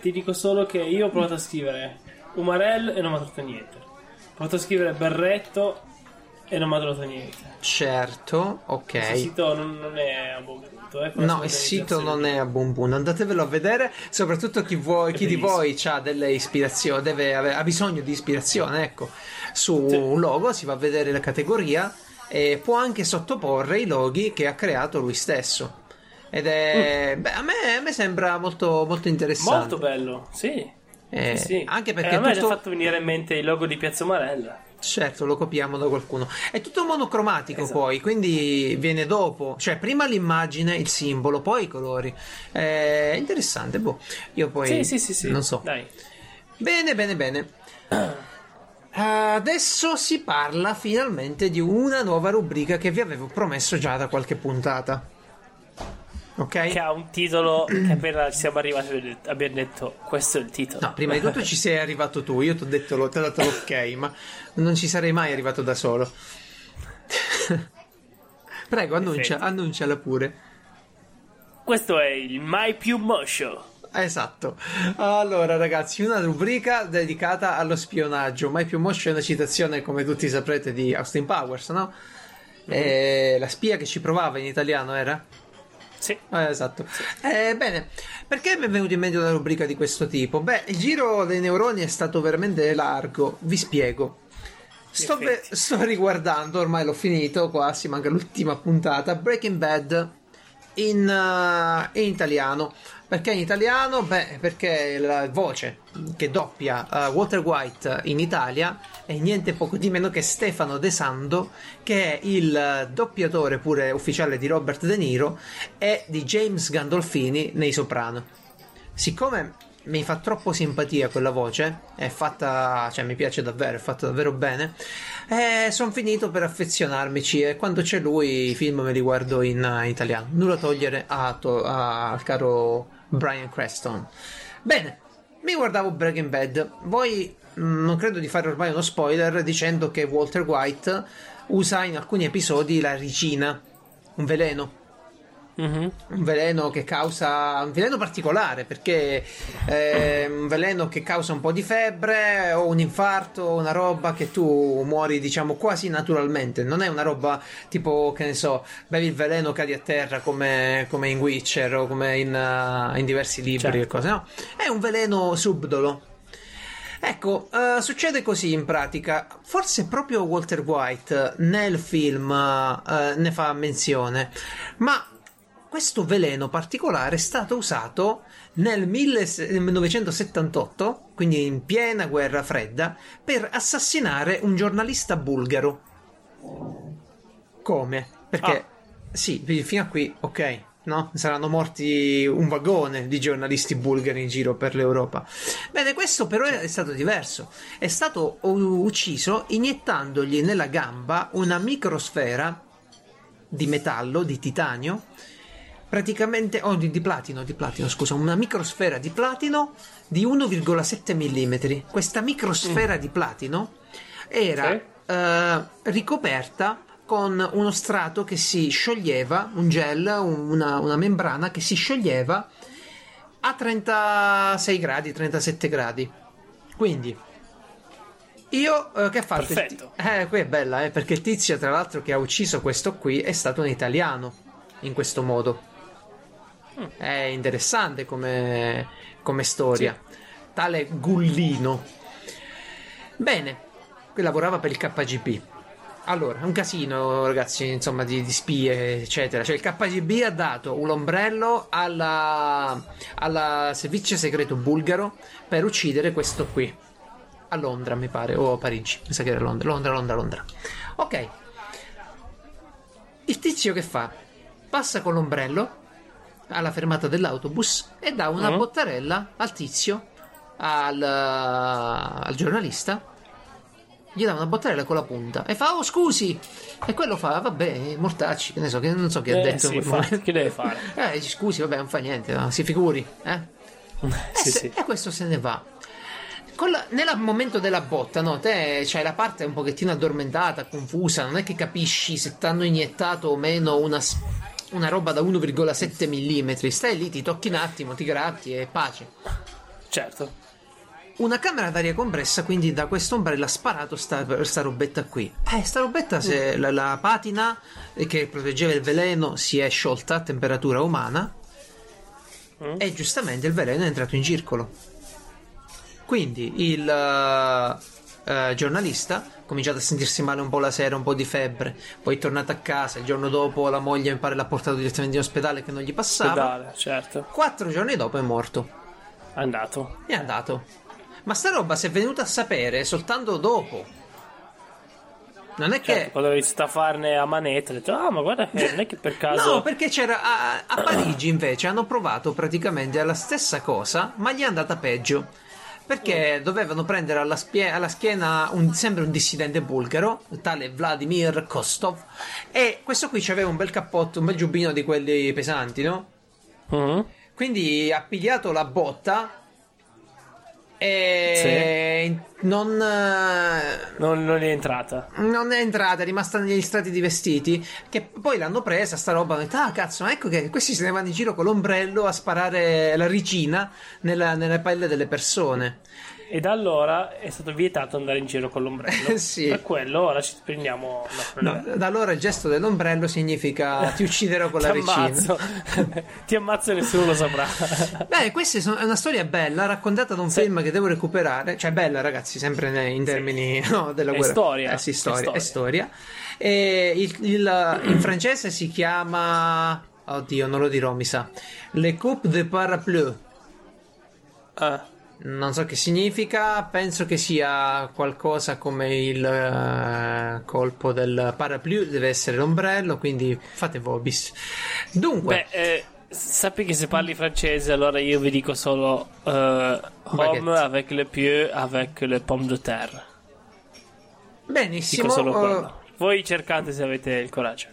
Ti dico solo che io ho provato a scrivere Umarell e non mi ha trovato niente. Ho provato a scrivere Berretto e non mi ha trovato niente. Certo, ok. Il sito non, non è a buon punto. Eh, No, il sito non è a buon punto, andatevelo a vedere, soprattutto chi, vuoi, chi di voi ha delle ispirazioni, deve ha bisogno di ispirazione, ecco, su Sì. un logo si va a vedere la categoria e può anche sottoporre i loghi che ha creato lui stesso. Ed è, beh, a me, a me sembra molto, molto interessante. Mm. Molto bello, sì. Eh, Sì, sì. Anche Eh, perché a me ha tutto- già fatto venire in mente il logo di Piazza Marella. Certo, lo copiamo da qualcuno. È tutto monocromatico Esatto. poi, quindi viene dopo. Cioè, prima l'immagine, il simbolo, poi i colori. È interessante, boh. Io poi Sì, sì, sì, sì. non so. Dai. Bene, bene, bene. Adesso si parla finalmente di una nuova rubrica che vi avevo promesso già da qualche puntata. Ok? Che ha un titolo che appena siamo arrivati abbiamo detto- questo è il titolo. No, prima di tutto ci sei arrivato tu, io ti ho detto, ti ho dato l'ok, ma non ci sarei mai arrivato da solo. Prego, annuncia, annunciala pure. Questo è il Mai Più Moscio. Esatto. Allora, ragazzi, una rubrica dedicata allo spionaggio. Mai più moscio è una citazione, come tutti saprete, di Austin Powers, no? Eh, la spia che ci provava in italiano era? Sì. Eh, esatto. Eh, bene, perché mi è venuto in mente una rubrica di questo tipo? Beh, il giro dei neuroni è stato veramente largo. Vi spiego. Sto, effetti. sto riguardando, ormai l'ho finito, quasi manca l'ultima puntata. Breaking Bad in, eh, in italiano. Perché in italiano? Beh, perché la voce che doppia eh, Walter White in Italia è niente poco di meno che Stefano De Sando, che è il doppiatore pure ufficiale di Robert De Niro e di James Gandolfini nei Soprano. Siccome mi fa troppo simpatia quella voce, è fatta, cioè mi piace davvero, è fatta davvero bene. E sono finito per affezionarmici e quando c'è lui i film me li guardo in, eh, italiano. Nulla togliere a a- al caro Brian Creston. Bene, mi guardavo Breaking Bad. Voi mh, non credo di fare ormai uno spoiler dicendo che Walter White usa in alcuni episodi la ricina, un veleno Mhm. un veleno che causa un veleno particolare perché è un veleno che causa un po' di febbre o un infarto, una roba che tu muori diciamo quasi naturalmente, non è una roba tipo che ne so, bevi il veleno cadi a terra come, come in Witcher o come in, uh, in diversi libri Certo. e cose, no? È un veleno subdolo. Ecco, eh, succede così in pratica. Forse proprio Walter White nel film eh, ne fa menzione, ma questo veleno particolare è stato usato nel 1978, quindi in piena guerra fredda, per assassinare un giornalista bulgaro. Come? Perché sì, fino a qui, ok, no? Saranno morti un vagone di giornalisti bulgari in giro per l'Europa. Bene, questo però è stato diverso. È stato ucciso iniettandogli nella gamba una microsfera di metallo, di titanio, praticamente, oh, di, di platino, di platino, scusa, una microsfera di platino di 1,7 mm. Questa microsfera di platino era Sì. eh, ricoperta con uno strato che si scioglieva, un gel, un- una, una membrana che si scioglieva a 36 gradi, 37 gradi. Quindi, io eh, che ha fatto? Perfetto. eh, qui è bella, eh, perché il tizio, tra l'altro, che ha ucciso questo qui è stato un italiano in questo modo. È interessante come, come storia. Tale Gullino. Bene, qui lavorava per il KGB. Allora, un casino, ragazzi, insomma, di, di spie, eccetera. Cioè, il KGB ha dato un ombrello alla, alla servizio segreto bulgaro per uccidere questo qui. A Londra, mi pare, o a Parigi. Mi sa che era Londra, Londra, Londra, Londra. Ok. Il tizio che fa? Passa con l'ombrello alla fermata dell'autobus e dà una Mm. bottarella al tizio, al, al giornalista. Gli dà una bottarella con la punta e fa: Oh, scusi! E quello fa: Vabbè, mortacci, che ne so, che non so che ha Eh, detto. sì, momento. che deve fare? Eh, scusi, vabbè, non fa niente, no? si figuri, eh? sì, e, se- sì. e questo se ne va. La- nel momento della botta, no? Te c'hai la parte un pochettino addormentata, confusa, non è che capisci se ti hanno iniettato o meno una, una roba da 1,7 mm. Stai lì, ti tocchi un attimo, ti gratti e pace. Certo. Una camera d'aria compressa, quindi da questo ombrello ha sparato sta, sta robetta qui. Eh, sta robetta, se la, la patina che proteggeva il veleno si è sciolta a temperatura umana e giustamente il veleno è entrato in circolo. Quindi il eh, eh, giornalista ha cominciato a sentirsi male un po' la sera, un po' di febbre, poi è tornato a casa, il giorno dopo la moglie mi pare l'ha portato direttamente in ospedale che non gli passava. Ospedale, certo. Quattro giorni dopo è morto. È andato. È andato. Ma sta roba si è venuta a sapere soltanto dopo. Non è che. Certo, quando ho iniziato a farne a manetta, ho detto, ah, ma guarda che non è che per caso... No, perché c'era. A, a Parigi invece hanno provato praticamente la stessa cosa, ma gli è andata peggio. Perché dovevano prendere alla, spie- alla schiena un, sempre un dissidente bulgaro, tale Vladimir Kostov, e questo qui aveva un bel cappotto, un bel giubbino di quelli pesanti, no? Mhm. Quindi ha pigliato la botta e non, eh, Non, non è entrata. non è entrata, è rimasta negli strati di vestiti. Che poi l'hanno presa sta roba. Hanno detto, ah, cazzo, ma ecco che questi se ne vanno in giro con l'ombrello a sparare la ricina nella, nelle pelle delle persone. E da allora è stato vietato andare in giro con l'ombrello. Sì. Per quello ora ci prendiamo... No, da allora il gesto dell'ombrello significa ti ucciderò con la Ti ammazzo. Ti ammazzo e nessuno lo saprà. Beh, questa è una storia bella, raccontata da un film che devo recuperare. Cioè, bella, ragazzi, sempre in termini no, della È guerra. storia. Eh sì, È storia. storia. È storia. E il- il- in francese si chiama Oddio, non lo dirò, mi sa. Le coupe de parapluie. Ah, Non so che significa, penso che sia qualcosa come il eh, colpo del parapluie, deve essere l'ombrello, quindi fate vobis. Dunque, beh, eh, sappi che se parli francese, allora io vi dico solo Baguette. homme avec le pieux, avec le pomme de terre. benissimo. Dico solo quello. Voi cercate se avete il coraggio.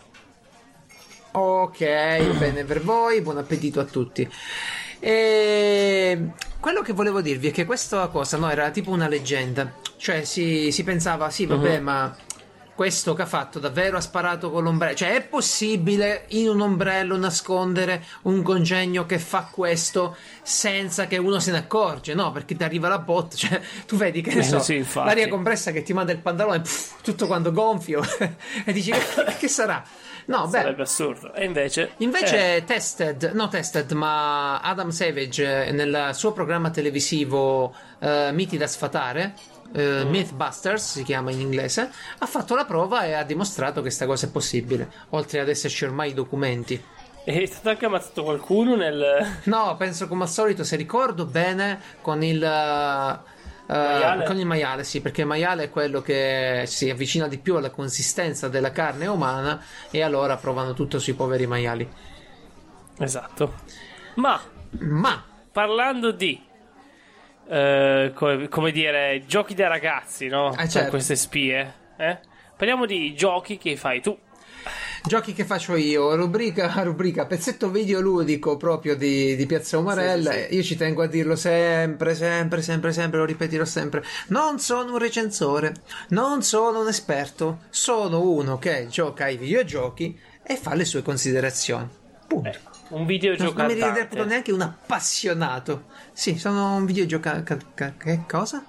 Ok, bene per voi, buon appetito a tutti. E quello che volevo dirvi è che questa cosa no, era tipo una leggenda. Cioè si, si pensava, sì, vabbè, Mhm. ma questo che ha fatto davvero ha sparato con l'ombrello. Cioè, è possibile in un ombrello nascondere un congegno che fa questo senza che uno se ne accorge? No, perché ti arriva la botta. Cioè, tu vedi che Eh, so, sì, l'aria compressa che ti manda il pantalone, pff, tutto quanto gonfio, e dici che, che sarà? No, beh. Sarebbe assurdo. E invece. Invece eh, Tested, no Tested, ma Adam Savage eh, nel suo programma televisivo eh, Miti da sfatare, Mm. Mythbusters si chiama in inglese, ha fatto la prova e ha dimostrato che sta cosa è possibile, oltre ad esserci ormai i documenti. è stato anche ammazzato qualcuno nel. No, penso come al solito, se ricordo bene, con il... eh, Maiale? con il maiale, sì, perché il maiale è quello che si avvicina di più alla consistenza della carne umana e allora provano tutto sui poveri maiali. Esatto. Ma Ma parlando di. eh, come, come dire, giochi da ragazzi, no? Ah, Con certo. queste spie. Eh? Parliamo di giochi che fai tu. Giochi che faccio io, rubrica, rubrica pezzetto videoludico proprio di, di Piazza Umarella. Sì, sì. Io ci tengo a dirlo sempre, sempre, sempre, sempre, lo ripeterò sempre. Non sono un recensore, non sono un esperto, sono uno che gioca ai videogiochi e fa le sue considerazioni. Punto. Ecco, un non, videogioco non mi reputo neanche un appassionato. Sì, sono un videogioca... ca- ca- che cosa?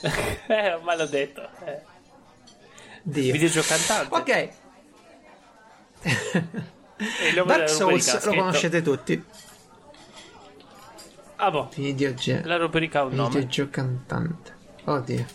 eh, ormai l'ho detto. Eh. Dio. Videogiocantante. Ok. Dark Souls lo conoscete tutti. Ah, boh. Videogioco. La rubrica ha un nome. Videogiocantante. Oddio.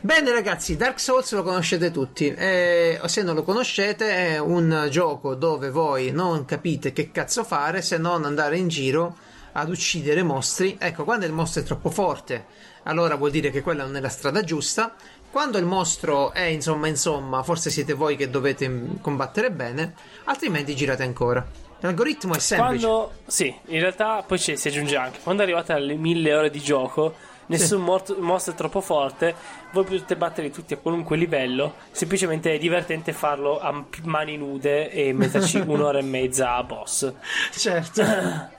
Bene ragazzi, Dark Souls lo conoscete tutti. Eh, se non lo conoscete, è un gioco dove voi non capite che cazzo fare se non andare in giro ad uccidere mostri. Ecco, quando il mostro è troppo forte, allora vuol dire che quella non è la strada giusta. Quando il mostro è insomma insomma, forse siete voi che dovete combattere bene, altrimenti girate ancora. L'algoritmo è semplice. Quando, sì, in realtà poi ci, si aggiunge anche, quando arrivate alle mille ore di gioco, nessun mort- mostro è troppo forte, voi potete batterli tutti a qualunque livello, semplicemente è divertente farlo a mani nude e metterci un'ora e mezza a boss. Certo.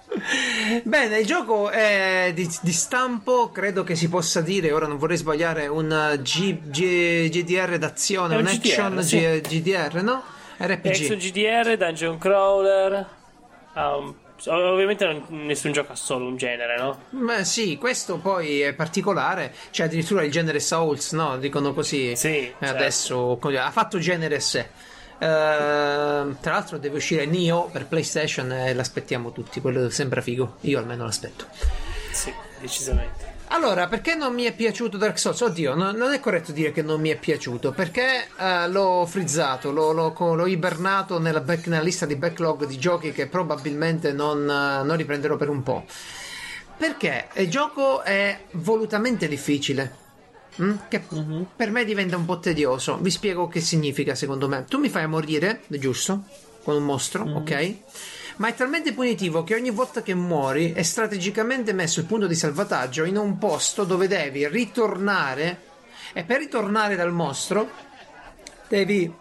Bene, il gioco è di, di stampo, credo che si possa dire, ora non vorrei sbagliare, un G- G- GDR d'azione, un, un action GDR, sì. G- GDR, no? RPG. Action GDR, Dungeon Crawler, um, ovviamente non- nessun gioco ha solo un genere, no? Beh, sì, questo poi è particolare, c'è addirittura il genere Souls, no? Dicono così. Sì, Eh, certo. Adesso co- ha fatto genere a sé. Ehm, tra l'altro deve uscire Nio per PlayStation e l'aspettiamo tutti, quello sembra figo, io almeno l'aspetto. Sì, decisamente. Allora, perché non mi è piaciuto Dark Souls? Oddio, no- non è corretto dire che non mi è piaciuto, perché eh, l'ho frizzato, l'ho, l'ho- l'ho ibernato nella, back- nella lista di backlog di giochi che probabilmente non, eh, non riprenderò per un po'. Perché il gioco è volutamente difficile. mm? Che per me diventa un po' tedioso. Vi spiego che significa secondo me. Tu mi fai morire, giusto? Con un mostro, ok? Ma è talmente punitivo che ogni volta che muori è strategicamente messo il punto di salvataggio in un posto dove devi ritornare. E per ritornare dal mostro devi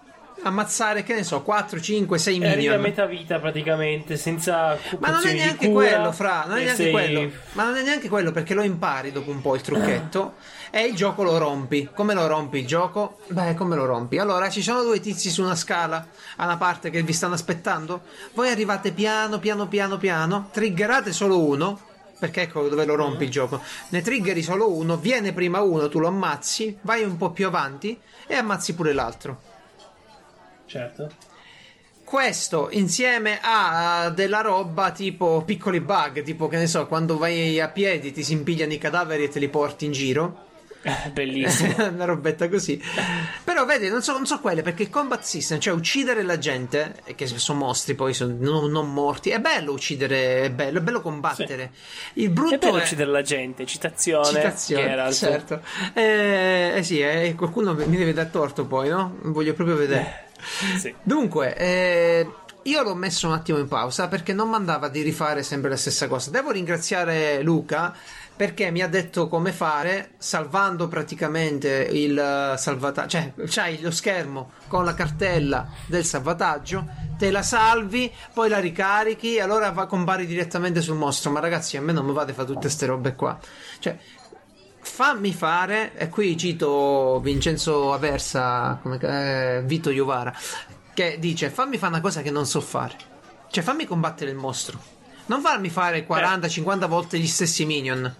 ammazzare, che ne so, 4, 5, 6 E arrivi a metà vita praticamente, senza Ma non è neanche cura, quello, Fra, non è neanche sei- quello. Ma non è neanche quello perché lo impari dopo un po' il trucchetto e il gioco lo rompi. Come lo rompi il gioco? Beh, come lo rompi? Allora, ci sono due tizi su una scala a una parte che vi stanno aspettando. Voi arrivate piano, piano, piano, piano, triggerate solo uno. Perché ecco dove lo rompi il gioco. Ne triggeri solo uno, viene prima uno, tu lo ammazzi, vai un po' più avanti e ammazzi pure l'altro. Certo. Questo insieme a della roba tipo piccoli bug, tipo che ne so, quando vai a piedi ti si impigliano i cadaveri e te li porti in giro. Bellissimo. una robetta così. Però vedi, non so, non so quelle perché il combat system, cioè uccidere la gente, eh, che sono mostri poi, sono non, non morti, è bello uccidere, è bello, è bello combattere. Il brutto È bello è- uccidere la gente, citazione. Citazione, Geralt. certo. Eh, eh sì, eh, qualcuno mi deve dar torto poi, no? Voglio proprio vedere. Dunque, eh, io l'ho messo un attimo in pausa perché non mandava di rifare sempre la stessa cosa. Devo ringraziare Luca perché mi ha detto come fare salvando praticamente il salvataggio, cioè c'hai lo schermo con la cartella del salvataggio, te la salvi, poi la ricarichi e allora va, compari direttamente sul mostro. Ma ragazzi, a me non mi va di fare tutte queste robe qua. Cioè, fammi fare, e qui cito Vincenzo Aversa, come, eh, Vito Iovara, che dice fammi fare una cosa che non so fare. Cioè fammi combattere il mostro. Non farmi fare 40-50 volte gli stessi minion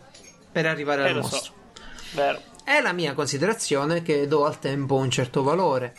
per arrivare Eh, al mostro. so. È la mia considerazione che do al tempo un certo valore.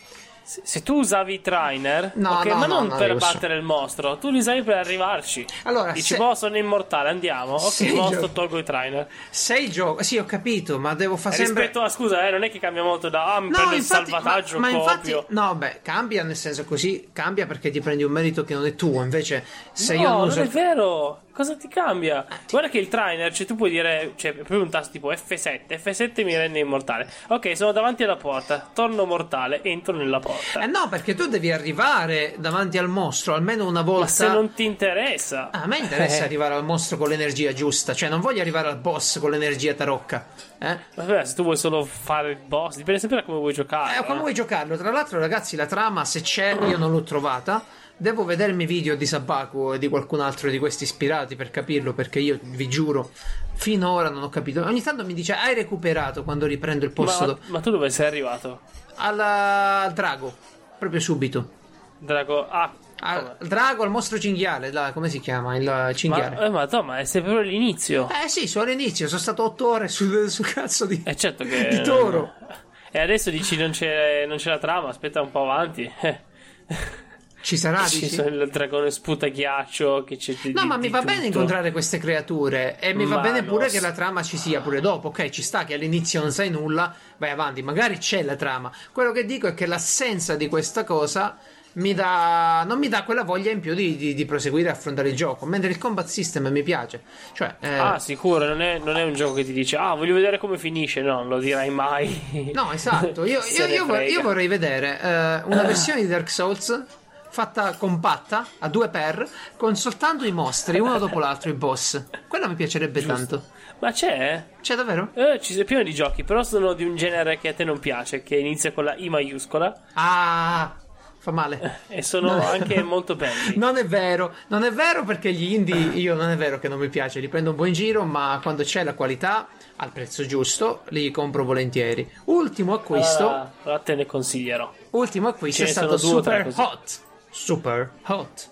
Se, se tu usavi i trainer, No, ok, no, ma no, non no, per io so. battere il mostro, tu li usavi per arrivarci. Allora, Dici, se- boh, sono immortale, andiamo. Ok, mostro, gio- tolgo i trainer. Se il gioco, sì, ho capito, ma devo fare sempre. Rispetto a, scusa, eh, non è che cambia molto da ah, mi prendo il salvataggio, ma, ma infatti, no, beh, cambia nel senso così, cambia perché ti prendi un merito che non è tuo. Invece, se no, io non non uso. è vero. Cosa ti cambia? Guarda che il trainer, cioè tu puoi dire, cioè, proprio un tasto tipo F7, F7 mi rende immortale. Ok, sono davanti alla porta, torno mortale, entro nella porta. Eh no, perché tu devi arrivare davanti al mostro almeno una volta. Ma se non ti interessa. Ah, a me interessa Eh. arrivare al mostro con l'energia giusta, cioè non voglio arrivare al boss con l'energia tarocca. Eh? Vabbè, se tu vuoi solo fare il boss, dipende sempre da come vuoi giocare. Eh, come eh. vuoi giocarlo? Tra l'altro, ragazzi, la trama, se c'è, io non l'ho trovata. Devo vedermi video di Sabaku e di qualcun altro di questi ispirati per capirlo, perché io vi giuro, fino ora non ho capito. Ogni tanto mi dice, hai recuperato quando riprendo il posto Ma, do- ma tu dove sei arrivato? alla- al drago, proprio subito. Drago. Ah, Al drago, al mostro cinghiale, là, come si chiama? Il Ma, cinghiale. eh, ma, no, ma è sempre all'inizio. Eh sì, sono all'inizio, sono stato otto ore sul, sul cazzo di, Eh, certo che. di toro. E adesso dici non c'è, non c'è la trama, aspetta un po' avanti. Ci sarà, Ci dici? sono il dragone sputa ghiaccio che c'è di- No, ma di mi va bene tutto. incontrare queste creature e mi va Ma bene no, pure s- che la trama ci sia pure dopo. Ok, ci sta che all'inizio non sai nulla, vai avanti, magari c'è la trama. Quello che dico è che l'assenza di questa cosa mi dà non mi dà quella voglia in più di, di- di proseguire a affrontare il gioco, mentre il combat system mi piace. Cioè, eh, Ah, sicuro, non è, non è un gioco che ti dice, ah, voglio vedere come finisce. No, non lo dirai mai. No, esatto. Io, io- io vor- frega. io vorrei vedere eh, una versione di Dark Souls fatta compatta a due per con soltanto i mostri uno dopo l'altro i boss. Quello mi piacerebbe tanto. Ma c'è? C'è davvero? Eh, ci sono pieno di giochi, però sono di un genere che a te non piace, che inizia con la I maiuscola Ah, fa male. e sono No. anche molto belli. Non è vero, non è vero perché gli indie io non è vero che non mi piace, li prendo un po' in giro, ma quando c'è la qualità al prezzo giusto li compro volentieri. Ultimo acquisto, Allora, allora te ne consiglierò. ultimo acquisto Ce è stato super hot. Super hot.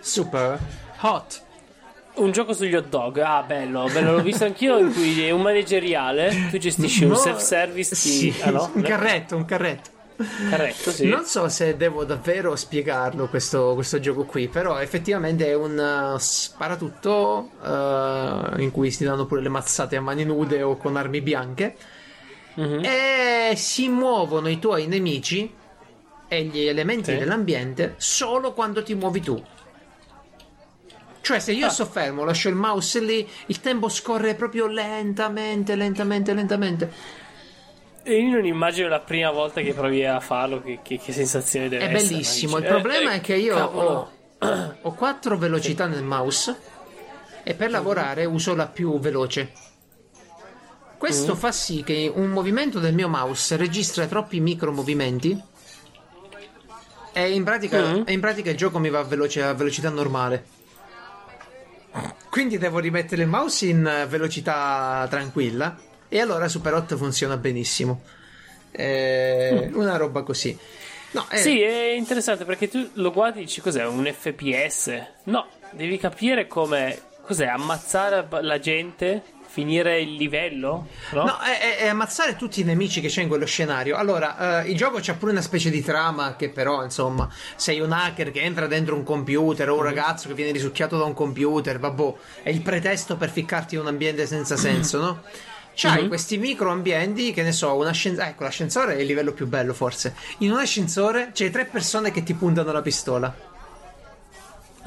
Super hot. Un gioco sugli hot dog, ah bello, bello, l'ho visto anch'io in cui è un manageriale, tu gestisci un No, self-service di... Sì, ah, no? un carretto, un carretto. Corretto, sì. Non so se devo davvero spiegarlo questo, questo gioco qui, però effettivamente è un uh, sparatutto uh, in cui si danno pure le mazzate a mani nude o con armi bianche Mhm. e si muovono i tuoi nemici e gli elementi Sì. dell'ambiente solo quando ti muovi tu. Cioè, se io Ah. sto fermo, lascio il mouse lì, il tempo scorre proprio lentamente, lentamente, lentamente. E io non immagino la prima volta che provi a farlo, che, che- che sensazione deve È essere. bellissimo. Dici, Il problema eh, è che io cavolo. ho, ho quattro velocità nel mouse e per lavorare uso la più veloce. Questo fa sì che un movimento del mio mouse registra troppi micro movimenti e in pratica, Mm. e in pratica il gioco mi va a, veloce- a velocità normale. Quindi devo rimettere il mouse in velocità tranquilla e allora Super 8 funziona benissimo. Eh, Una roba così. No, eh, Sì, è interessante perché tu lo guardi e dici cos'è un FPS? No, devi capire come cos'è ammazzare la gente, finire il livello, no? No, è, è- ammazzare tutti i nemici che c'è in quello scenario. Allora, eh, il gioco c'ha pure una specie di trama che però, insomma, sei un hacker che entra dentro un computer o un ragazzo che viene risucchiato da un computer, vabbè, è il pretesto per ficcarti in un ambiente senza senso, no? C'hai Mhm. questi micro ambienti, che ne so, un ascensore. Ecco, l'ascensore è il livello più bello, forse. In un ascensore c'hai tre persone che ti puntano la pistola.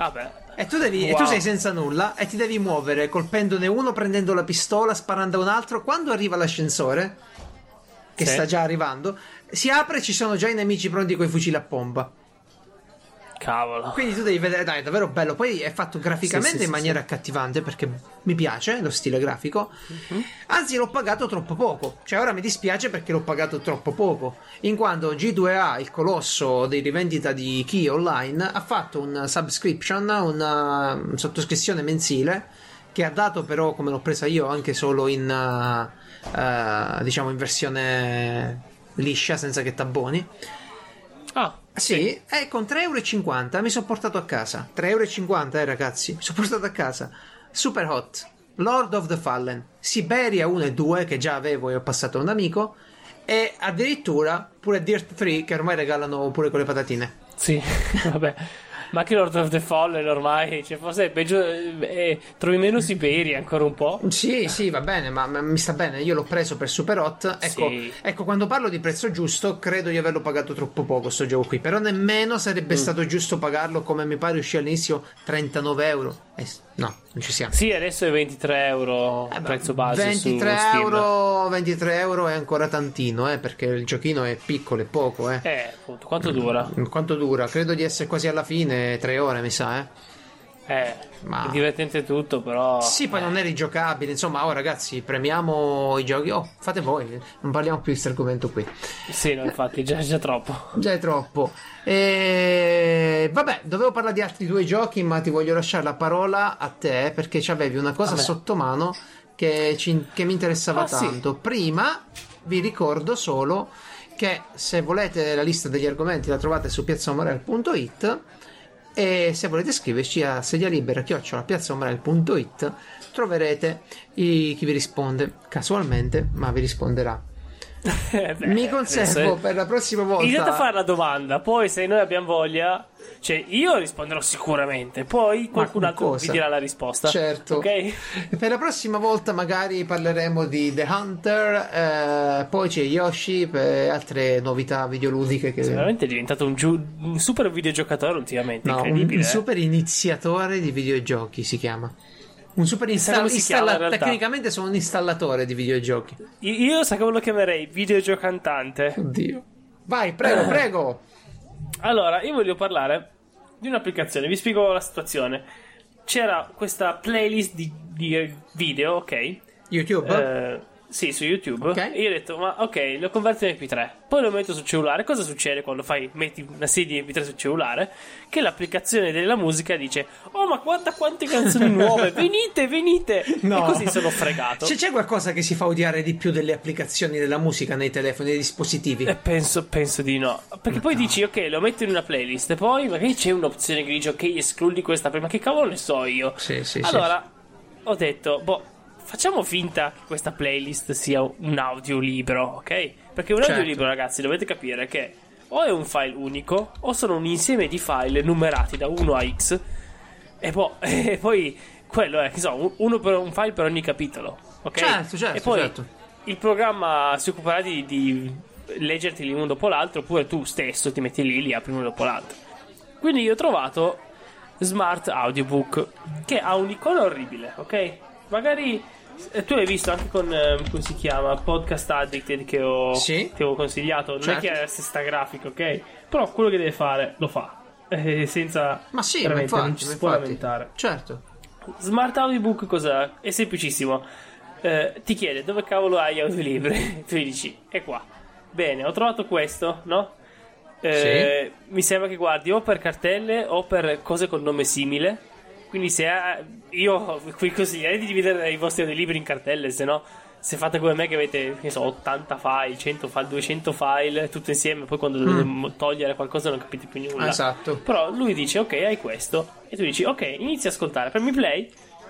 Vabbè. E tu, devi, e Wow. tu sei senza nulla e ti devi muovere colpendone uno, prendendo la pistola, sparando a un altro. Quando arriva l'ascensore, che Sì. sta già arrivando, si apre e ci sono già i nemici pronti con i fucili a pompa. Cavolo. Quindi tu devi vedere, dai, è davvero bello. Poi è fatto graficamente Sì, sì, in sì, maniera accattivante perché mi piace lo stile grafico. Mhm. Anzi, l'ho pagato troppo poco. Cioè, ora mi dispiace perché l'ho pagato troppo poco. In quanto G2A, il colosso di rivendita di Key Online, ha fatto un subscription, una mm, sottoscrizione mensile. Che ha dato, però, come l'ho presa io, anche solo in uh, uh, diciamo in versione liscia, senza che tabboni. Ah, Sì, e con 3,50 euro mi sono portato a casa. 3,50 euro, eh, ragazzi. Mi sono portato a casa. Super Hot, Lord of the Fallen, Siberia 1 e 2, che già avevo e ho passato a un amico. E addirittura pure Dirt 3, che ormai regalano pure con le patatine. Sì, vabbè. Ma anche Lord of the Fallen ormai, cioè forse è peggio, eh, trovi meno Siberia ancora un po'. Sì, sì, va bene, ma, ma mi sta bene. Io l'ho preso per Super Hot. Ecco, Sì. ecco, quando parlo di prezzo giusto, credo di averlo pagato troppo poco sto gioco qui. Però nemmeno Mm. sarebbe stato giusto pagarlo come mi pare uscì all'inizio 39 euro. Eh, no, non ci siamo. Sì, adesso è 23 euro Eh, prezzo base 23 su Steam. euro, 23 euro è ancora tantino, eh, perché il giochino è piccolo e poco, eh. Eh, quanto dura? Quanto dura? Credo di essere quasi alla fine, 3 ore, mi sa, eh. Eh, Ma- è divertente tutto, però... Sì, poi non è rigiocabile, insomma, oh ragazzi, premiamo i giochi. Oh, fate voi, non parliamo più di questo argomento qui. Sì, no, infatti, già, già troppo. Già è troppo. E... Vabbè, dovevo parlare di altri due giochi, ma ti voglio lasciare la parola a te perché ci avevi una cosa Vabbè. sotto mano che, ci- che mi interessava Ah, sì. tanto. Prima vi ricordo solo che se volete la lista degli argomenti la trovate su piazzamorel.it e se volete scriverci a sedia libera piazzamorel.it troverete chi vi risponde casualmente, ma vi risponderà. Eh, beh, Mi conservo è- per la prossima volta. Iniziate a fare la domanda, poi se noi abbiamo voglia, cioè io risponderò sicuramente, poi qualcun altro vi dirà la risposta. Certo. Ok? E Per la prossima volta magari parleremo di The Hunter, eh, poi c'è Yoshi per altre novità videoludiche che... Veramente è diventato un, giu- un super videogiocatore ultimamente, No, un, un eh. super iniziatore di videogiochi si chiama. Un super install- chiama, installa- in realtà? Tecnicamente sono un installatore di videogiochi. Io, io sa come lo chiamerei videogiocantante. Oddio. Vai, prego, prego. Allora, io voglio parlare di un'applicazione, vi spiego la situazione. C'era questa playlist di, di video, ok? YouTube? Eh, sì, su YouTube. Ok. E io ho detto, ma ok, lo converto in MP3. Poi lo metto sul cellulare. Cosa succede quando fai, metti una serie di MP3 sul cellulare? Che l'applicazione della musica dice, oh ma guarda quante canzoni nuove, venite, venite. E così sono fregato. C'è, c'è qualcosa che si fa odiare di più delle applicazioni della musica nei telefoni, nei dispositivi? E penso, penso di no. Perché poi dici, ok, lo metto in una playlist. E poi magari c'è un'opzione che dice, ok, escludi questa prima. Che cavolo ne so io? Sì, sì, sì. Allora, ho detto, boh, facciamo finta che questa playlist sia un audiolibro, ok? Perché un Certo. audiolibro, ragazzi, dovete capire che o è un file unico, o sono un insieme di file numerati da 1 a X. E, po- e poi quello è, che so, un, uno per un file per ogni capitolo, ok? Certo, certo, E poi certo. il programma si occuperà di, di leggerti uno dopo l'altro, oppure tu stesso ti metti lì, li apri uno dopo l'altro. Quindi io ho trovato Smart Audiobook che ha un'icona orribile, ok? Magari eh, tu hai visto anche con eh, come si chiama Podcast Addicted che ho, Sì. che ho consigliato. Non Certo. è che è la stessa grafica, ok? Però quello che deve fare lo fa. Eh, senza Ma sì, ma infatti, non ci si può lamentare. Certo. Smart Audiobook cos'è? È semplicissimo. Eh, ti chiede dove cavolo hai audiolibri? tu gli dici, è qua. Bene, ho trovato questo, no? Eh, Mi sembra che guardi o per cartelle o per cose con nome simile. Quindi se ha- io vi consiglierei di dividere i vostri audiolibri in cartelle, se no se fate come me che avete, che so, 80 file, 100 file, 200 file, tutto insieme, poi quando dovete togliere qualcosa non capite più nulla. Esatto. Però lui dice, ok, hai questo. E tu dici, ok, inizia a ascoltare. Premi play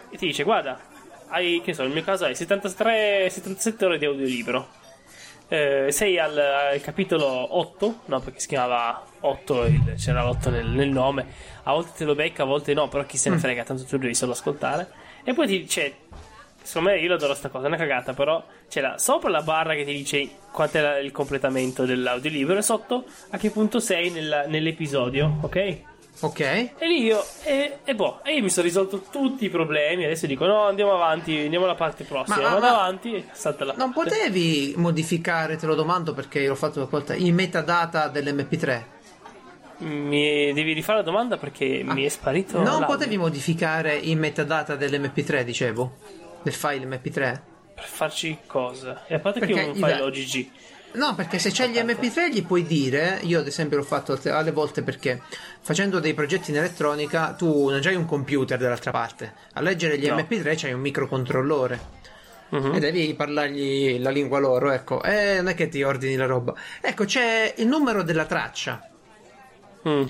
e ti dice, guarda, hai, che so, nel mio caso hai 73, 77 ore di audiolibro. Eh, sei al, al capitolo 8, no, perché si chiamava 8, il- c'era l'8 nel, nel nome. A volte te lo becca, a volte no, però chi se ne frega, tanto tu devi solo ascoltare. E poi ti dice, secondo me io adoro sta cosa, è una cagata, però c'è la, sopra la barra che ti dice quanto è la- il completamento dell'audiolibro e sotto a che punto sei nella- nell'episodio, ok? Ok. E lì io, e, e boh, e io mi sono risolto tutti i problemi. Adesso dico: no, andiamo avanti, andiamo alla parte prossima. Ma- Vado ma- avanti e salta la Non parte. potevi modificare, te lo domando perché l'ho fatto una volta, i metadata dell'MP3? Mi devi rifare la domanda perché mi è sparito. Non l'audio. potevi modificare i metadata dell'MP3, dicevo? Del file MP3? Per farci cosa? E a parte che Perché io un i file da- OGG. No, perché se c'hai gli MP3 gli puoi dire, io ad esempio l'ho fatto alle volte perché facendo dei progetti in elettronica tu non c'hai un computer dall'altra parte, a leggere gli No. MP3 c'hai un microcontrollore Mhm. e devi parlargli la lingua loro, ecco, e non è che ti ordini la roba. Ecco, c'è il numero della traccia Mm.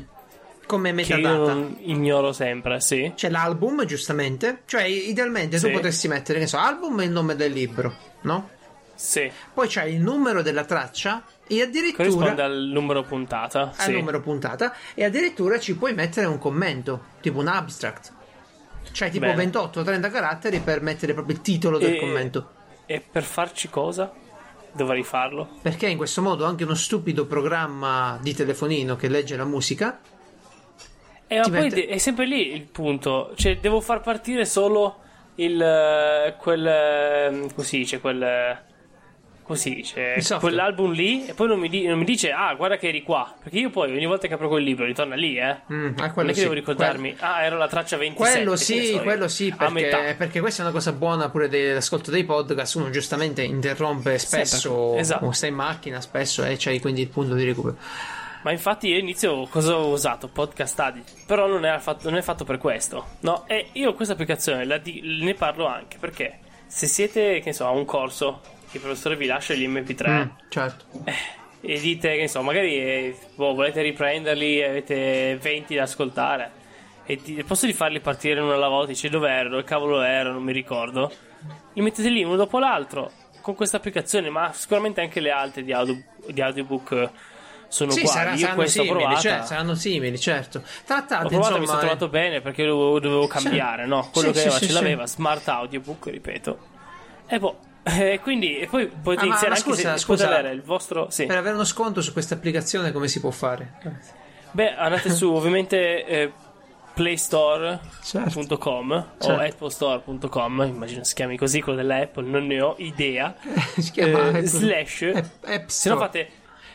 come Che metadata. non ignoro sempre, sì. C'è l'album, giustamente, cioè idealmente tu Sì. potresti mettere, che so, album e il nome del libro, no? Sì. Poi c'hai il numero della traccia e addirittura Corrisponde al numero puntata. al sì. numero puntata e addirittura ci puoi mettere un commento, tipo un abstract. Cioè tipo Bene. 28-30 caratteri per mettere proprio il titolo del E- commento. E per farci cosa? Dovrei farlo. Perché in questo modo anche uno stupido programma di telefonino che legge la musica E ma Ti poi mette- è sempre lì il punto. Cioè, devo far partire solo il. eh, quel. eh, come si dice? Quel. Come si dice? Il software. Quell'album lì. E poi non mi, di- non mi dice, ah, guarda che eri qua. Perché io poi ogni volta che apro quel libro ritorna lì, eh. Mm, ah, Non quello è che sì. devo ricordarmi, ah, ero la traccia 27. Quello sì, so quello sì, perché, perché questa è una cosa buona pure dell'ascolto dei podcast. Uno giustamente interrompe spesso, esatto. o stai in macchina spesso e c'hai quindi il punto di recupero. Ma infatti io inizio cosa ho usato? Podcast Addict. Però non è fatto, non è fatto per questo. No, e io questa applicazione la di- ne parlo anche perché se siete, che ne so, a un corso, il professore vi lascia gli MP3 Mm, certo. e dite, che so, magari eh, boh, volete riprenderli avete 20 da ascoltare. E di- posso di farli partire uno alla volta, dice dove ero, dove cavolo ero, non mi ricordo. Li mettete lì uno dopo l'altro con questa applicazione, ma sicuramente anche le altre di, audio- di audiobook eh, sono Sì, uguali. sarà- Io questa ho simili, provata. cioè, saranno simili, certo. Trattati, Ho provato, mi insomma, sono trovato bene perché dovevo, dovevo cambiare, no? Quello Sì, che aveva sì, ce l'aveva, smart audiobook, ripeto. E boh, e quindi e poi potete Ah, ma- iniziare ma anche scusa, se scusa. avere il vostro. Sì. per avere uno sconto su questa applicazione come si può fare? Beh, andate su ovviamente eh, playstore.com o Certo. applestore.com, immagino si chiami così quello della Apple, non ne ho idea. si chiama Eh, Apple- slash App- App se no fate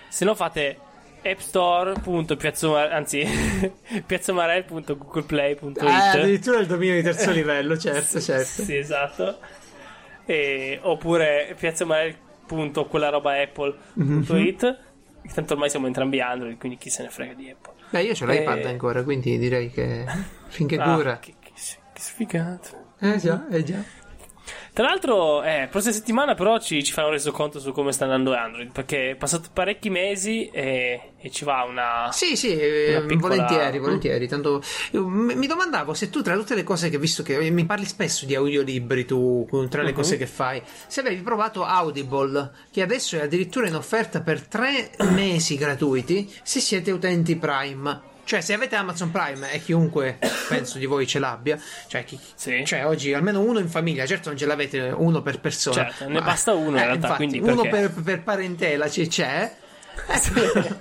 se no fate appstore.piazzomar anzi piazzomarel.googleplay.it Ah, addirittura il dominio di terzo livello, certo, certo. Sì, esatto. E- oppure piazzomarel.quella roba apple.it. Tanto ormai siamo entrambi Android, quindi chi se ne frega di Apple. Beh, io ho l'iPad Eh, ancora, quindi direi che finché Ah, dura. che, che, che sfigato. Eh già, eh già. Tra l'altro, eh, prossima settimana però ci, ci farò un resoconto su come sta andando Android, perché è passato parecchi mesi e, e ci va una... Sì, sì, eh, Una piccola- volentieri, volentieri. Tanto mi domandavo se tu, tra tutte le cose che visto che mi parli spesso di audiolibri, tu tra le Mhm. cose che fai, se avevi provato Audible, che adesso è addirittura in offerta per tre mesi gratuiti se siete utenti Prime. Cioè, se avete Amazon Prime e chiunque penso di voi ce l'abbia, cioè, chi- Sì. cioè oggi almeno uno in famiglia, certo non ce l'avete uno per persona, Certo, ne basta uno in realtà, infatti, uno per, per parentela ci c'è. Ecco.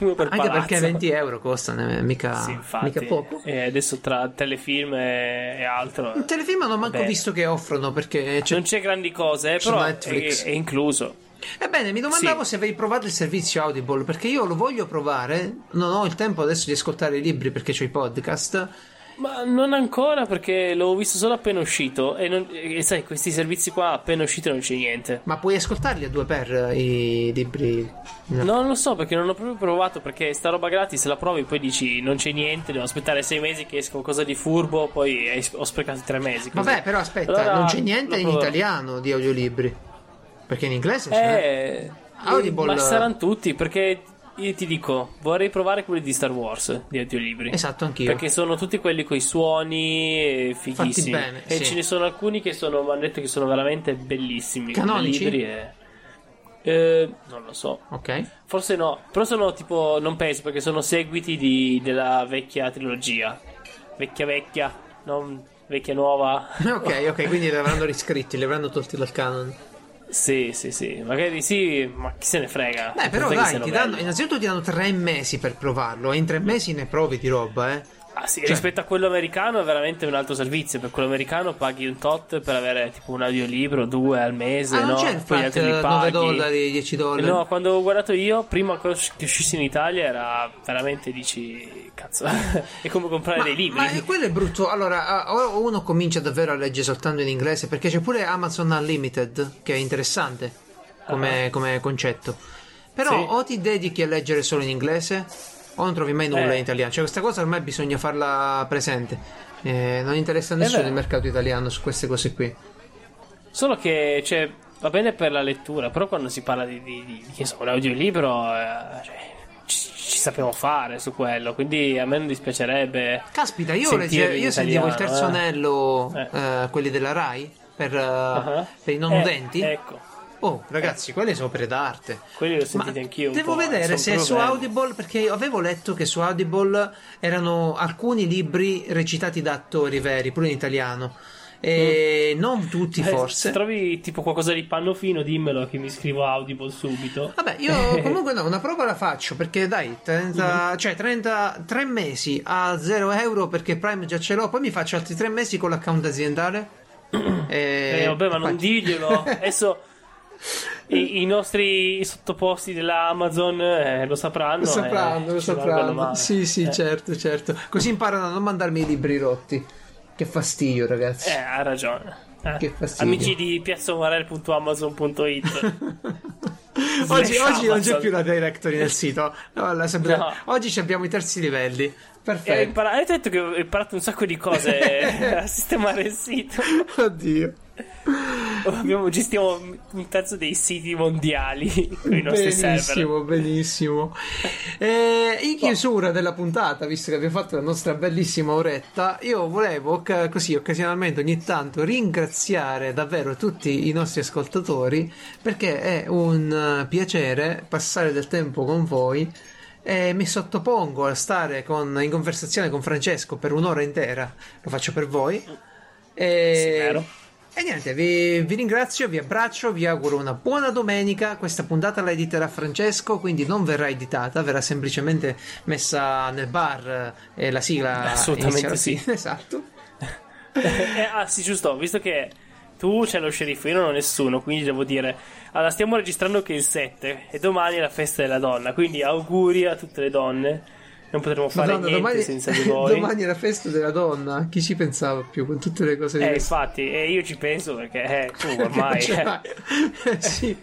Uno per Anche palazzo. perché 20 euro costano, eh, mica, Sì, infatti. mica poco. E adesso tra telefilm e, altro... Il telefilm non ho manco Vabbè. visto che offrono perché c'è- Non c'è grandi cose, eh, però è, Netflix. è incluso. Ebbene, mi domandavo Sì. se avevi provato il servizio Audible perché io lo voglio provare. Non ho il tempo adesso di ascoltare i libri perché ho i podcast. Ma non ancora perché l'ho visto solo appena uscito e, non- e sai, questi servizi qua appena usciti non c'è niente. Ma puoi ascoltarli a due per eh, i libri? No. Non lo so perché non ho proprio provato perché sta roba gratis la provi poi dici non c'è niente, devo aspettare sei mesi che esca qualcosa di furbo, poi ho sprecato tre mesi. così. Vabbè, però aspetta, Allora, non c'è niente in italiano di audiolibri. Perché in inglese c'è. Eh, Audible- ma saranno tutti perché io ti dico, vorrei provare quelli di Star Wars, di audiolibri. Esatto, anch'io. Perché sono tutti quelli con i suoni eh, fighissimi. Bene, e sì. ce ne sono alcuni che sono, mi hanno detto che sono veramente bellissimi. Canonici? libri e- eh, non lo so. Ok. Forse no, però sono tipo, non penso perché sono seguiti di- della vecchia trilogia. Vecchia vecchia, non vecchia nuova. Ok, ok, quindi li avranno riscritti, li avranno tolti dal canon. Sì, sì, sì, magari sì, ma chi se ne frega. Beh, però dai, ti danno, innanzitutto ti danno tre mesi per provarlo e in tre mesi ne provi di roba, eh. Ah, sì, Cioè- rispetto a quello americano è veramente un altro servizio. Per quello americano paghi un tot per avere tipo un audiolibro, due al mese. Ah, no? c'è il Poi gli altri li 9 paghi. dollari, 10 dollari. No, quando ho guardato io, prima che uscissi in Italia, era veramente dici cazzo. è come comprare Ma, dei libri. ma quello è brutto. Allora, uno comincia davvero a leggere soltanto in inglese perché c'è pure Amazon Unlimited che è interessante come, come concetto. Però Sì. o ti dedichi a leggere solo in inglese o non trovi mai nulla Eh. in italiano. Cioè, questa cosa ormai bisogna farla presente. Eh, non interessa a nessuno il mercato italiano su queste cose qui. Solo che cioè, va bene per la lettura, però quando si parla di, di, di- che so, un audiolibro, eh, cioè, ci, ci sappiamo fare su quello. Quindi a me non dispiacerebbe. Caspita, io, legge- io sentivo il terzo anello, Eh. eh, quelli della Rai, per, Ah. per i non udenti. Ecco, Oh, ragazzi, quelle sono opere d'arte. quelli li ho Ma sentiti anch'io. devo vedere se su. Audible, perché avevo letto che su Audible erano alcuni libri recitati da attori veri, pure in italiano. E non tutti, Eh, Se forse. trovi tipo qualcosa di panno fino, dimmelo che mi scrivo Audible subito. Vabbè, io comunque no, una prova la faccio perché dai, 30, cioè 33 mesi a 0 euro perché Prime già ce l'ho, poi mi faccio altri 3 mesi con l'account aziendale. E Eh, vabbè, ma non diglielo. Adesso i, i nostri sottoposti della Amazon eh, lo sapranno. Lo sapranno, eh, lo sapranno. Sì, sì, Eh, certo, certo. Così imparano a non mandarmi i libri rotti. Che fastidio, ragazzi. Eh, ha ragione. Eh. Che fastidio. Amici di piazzomarel.amazon.it oggi, oggi non c'è più la directory nel sito. No, sempre- No. Oggi abbiamo i terzi livelli. Eh, Perfetto. impara- Avete detto che ho imparato un sacco di cose a sistemare il sito. Oddio. Abbiamo, gestiamo un terzo dei siti mondiali con i nostri server. Benissimo, benissimo. Eh, in chiusura della puntata, visto che abbiamo fatto la nostra bellissima oretta, io volevo così occasionalmente ogni tanto ringraziare davvero tutti i nostri ascoltatori perché è un eh, piacere passare del tempo con voi e mi sottopongo a stare con- in conversazione con Francesco per un'ora intera, lo faccio per voi. E, Sì, vero. E niente, vi, vi ringrazio, vi abbraccio, vi auguro una buona domenica. Questa puntata la editerà Francesco, quindi non verrà editata, verrà semplicemente messa nel bar eh, e la sigla Assolutamente sì. Esatto. Eh, ah sì giusto visto che tu c'è lo sceriffo io non ho nessuno quindi devo dire allora stiamo registrando che il 7 e domani è la festa della donna quindi auguri a tutte le donne non potremo fare Madonna, niente domani, senza di voi domani è la festa della donna. Chi ci pensava più con tutte le cose di eh infatti e io ci penso perché eh, tu ormai Ce eh. Eh, sì.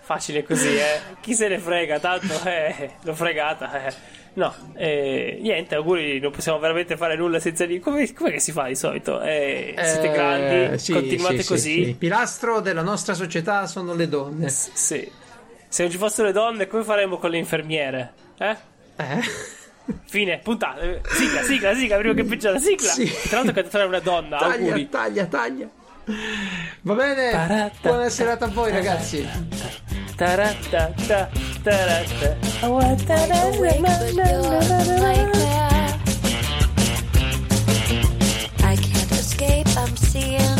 facile così eh chi se ne frega tanto eh, l'ho fregata eh. no eh, niente auguri non possiamo veramente fare nulla senza di come che si fa di solito eh, siete Eh, grandi sì, continuate sì, sì, così sì. Il pilastro della nostra società sono le donne. Sì. Se non ci fossero le donne, come faremmo con le infermiere? Eh? Eh? Fine, puntata. Sigla, sigla, sigla, prima che peggiora, sigla. Sì. Tra l'altro cantatore è una donna, Taglia, auguri. taglia, taglia. Va bene, Tarata. buona serata a voi ragazzi. Tarata, ta, tarata. awake, but you're a nightmare. I can't escape, I'm seeing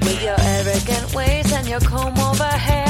With your arrogant ways and your comb over hair.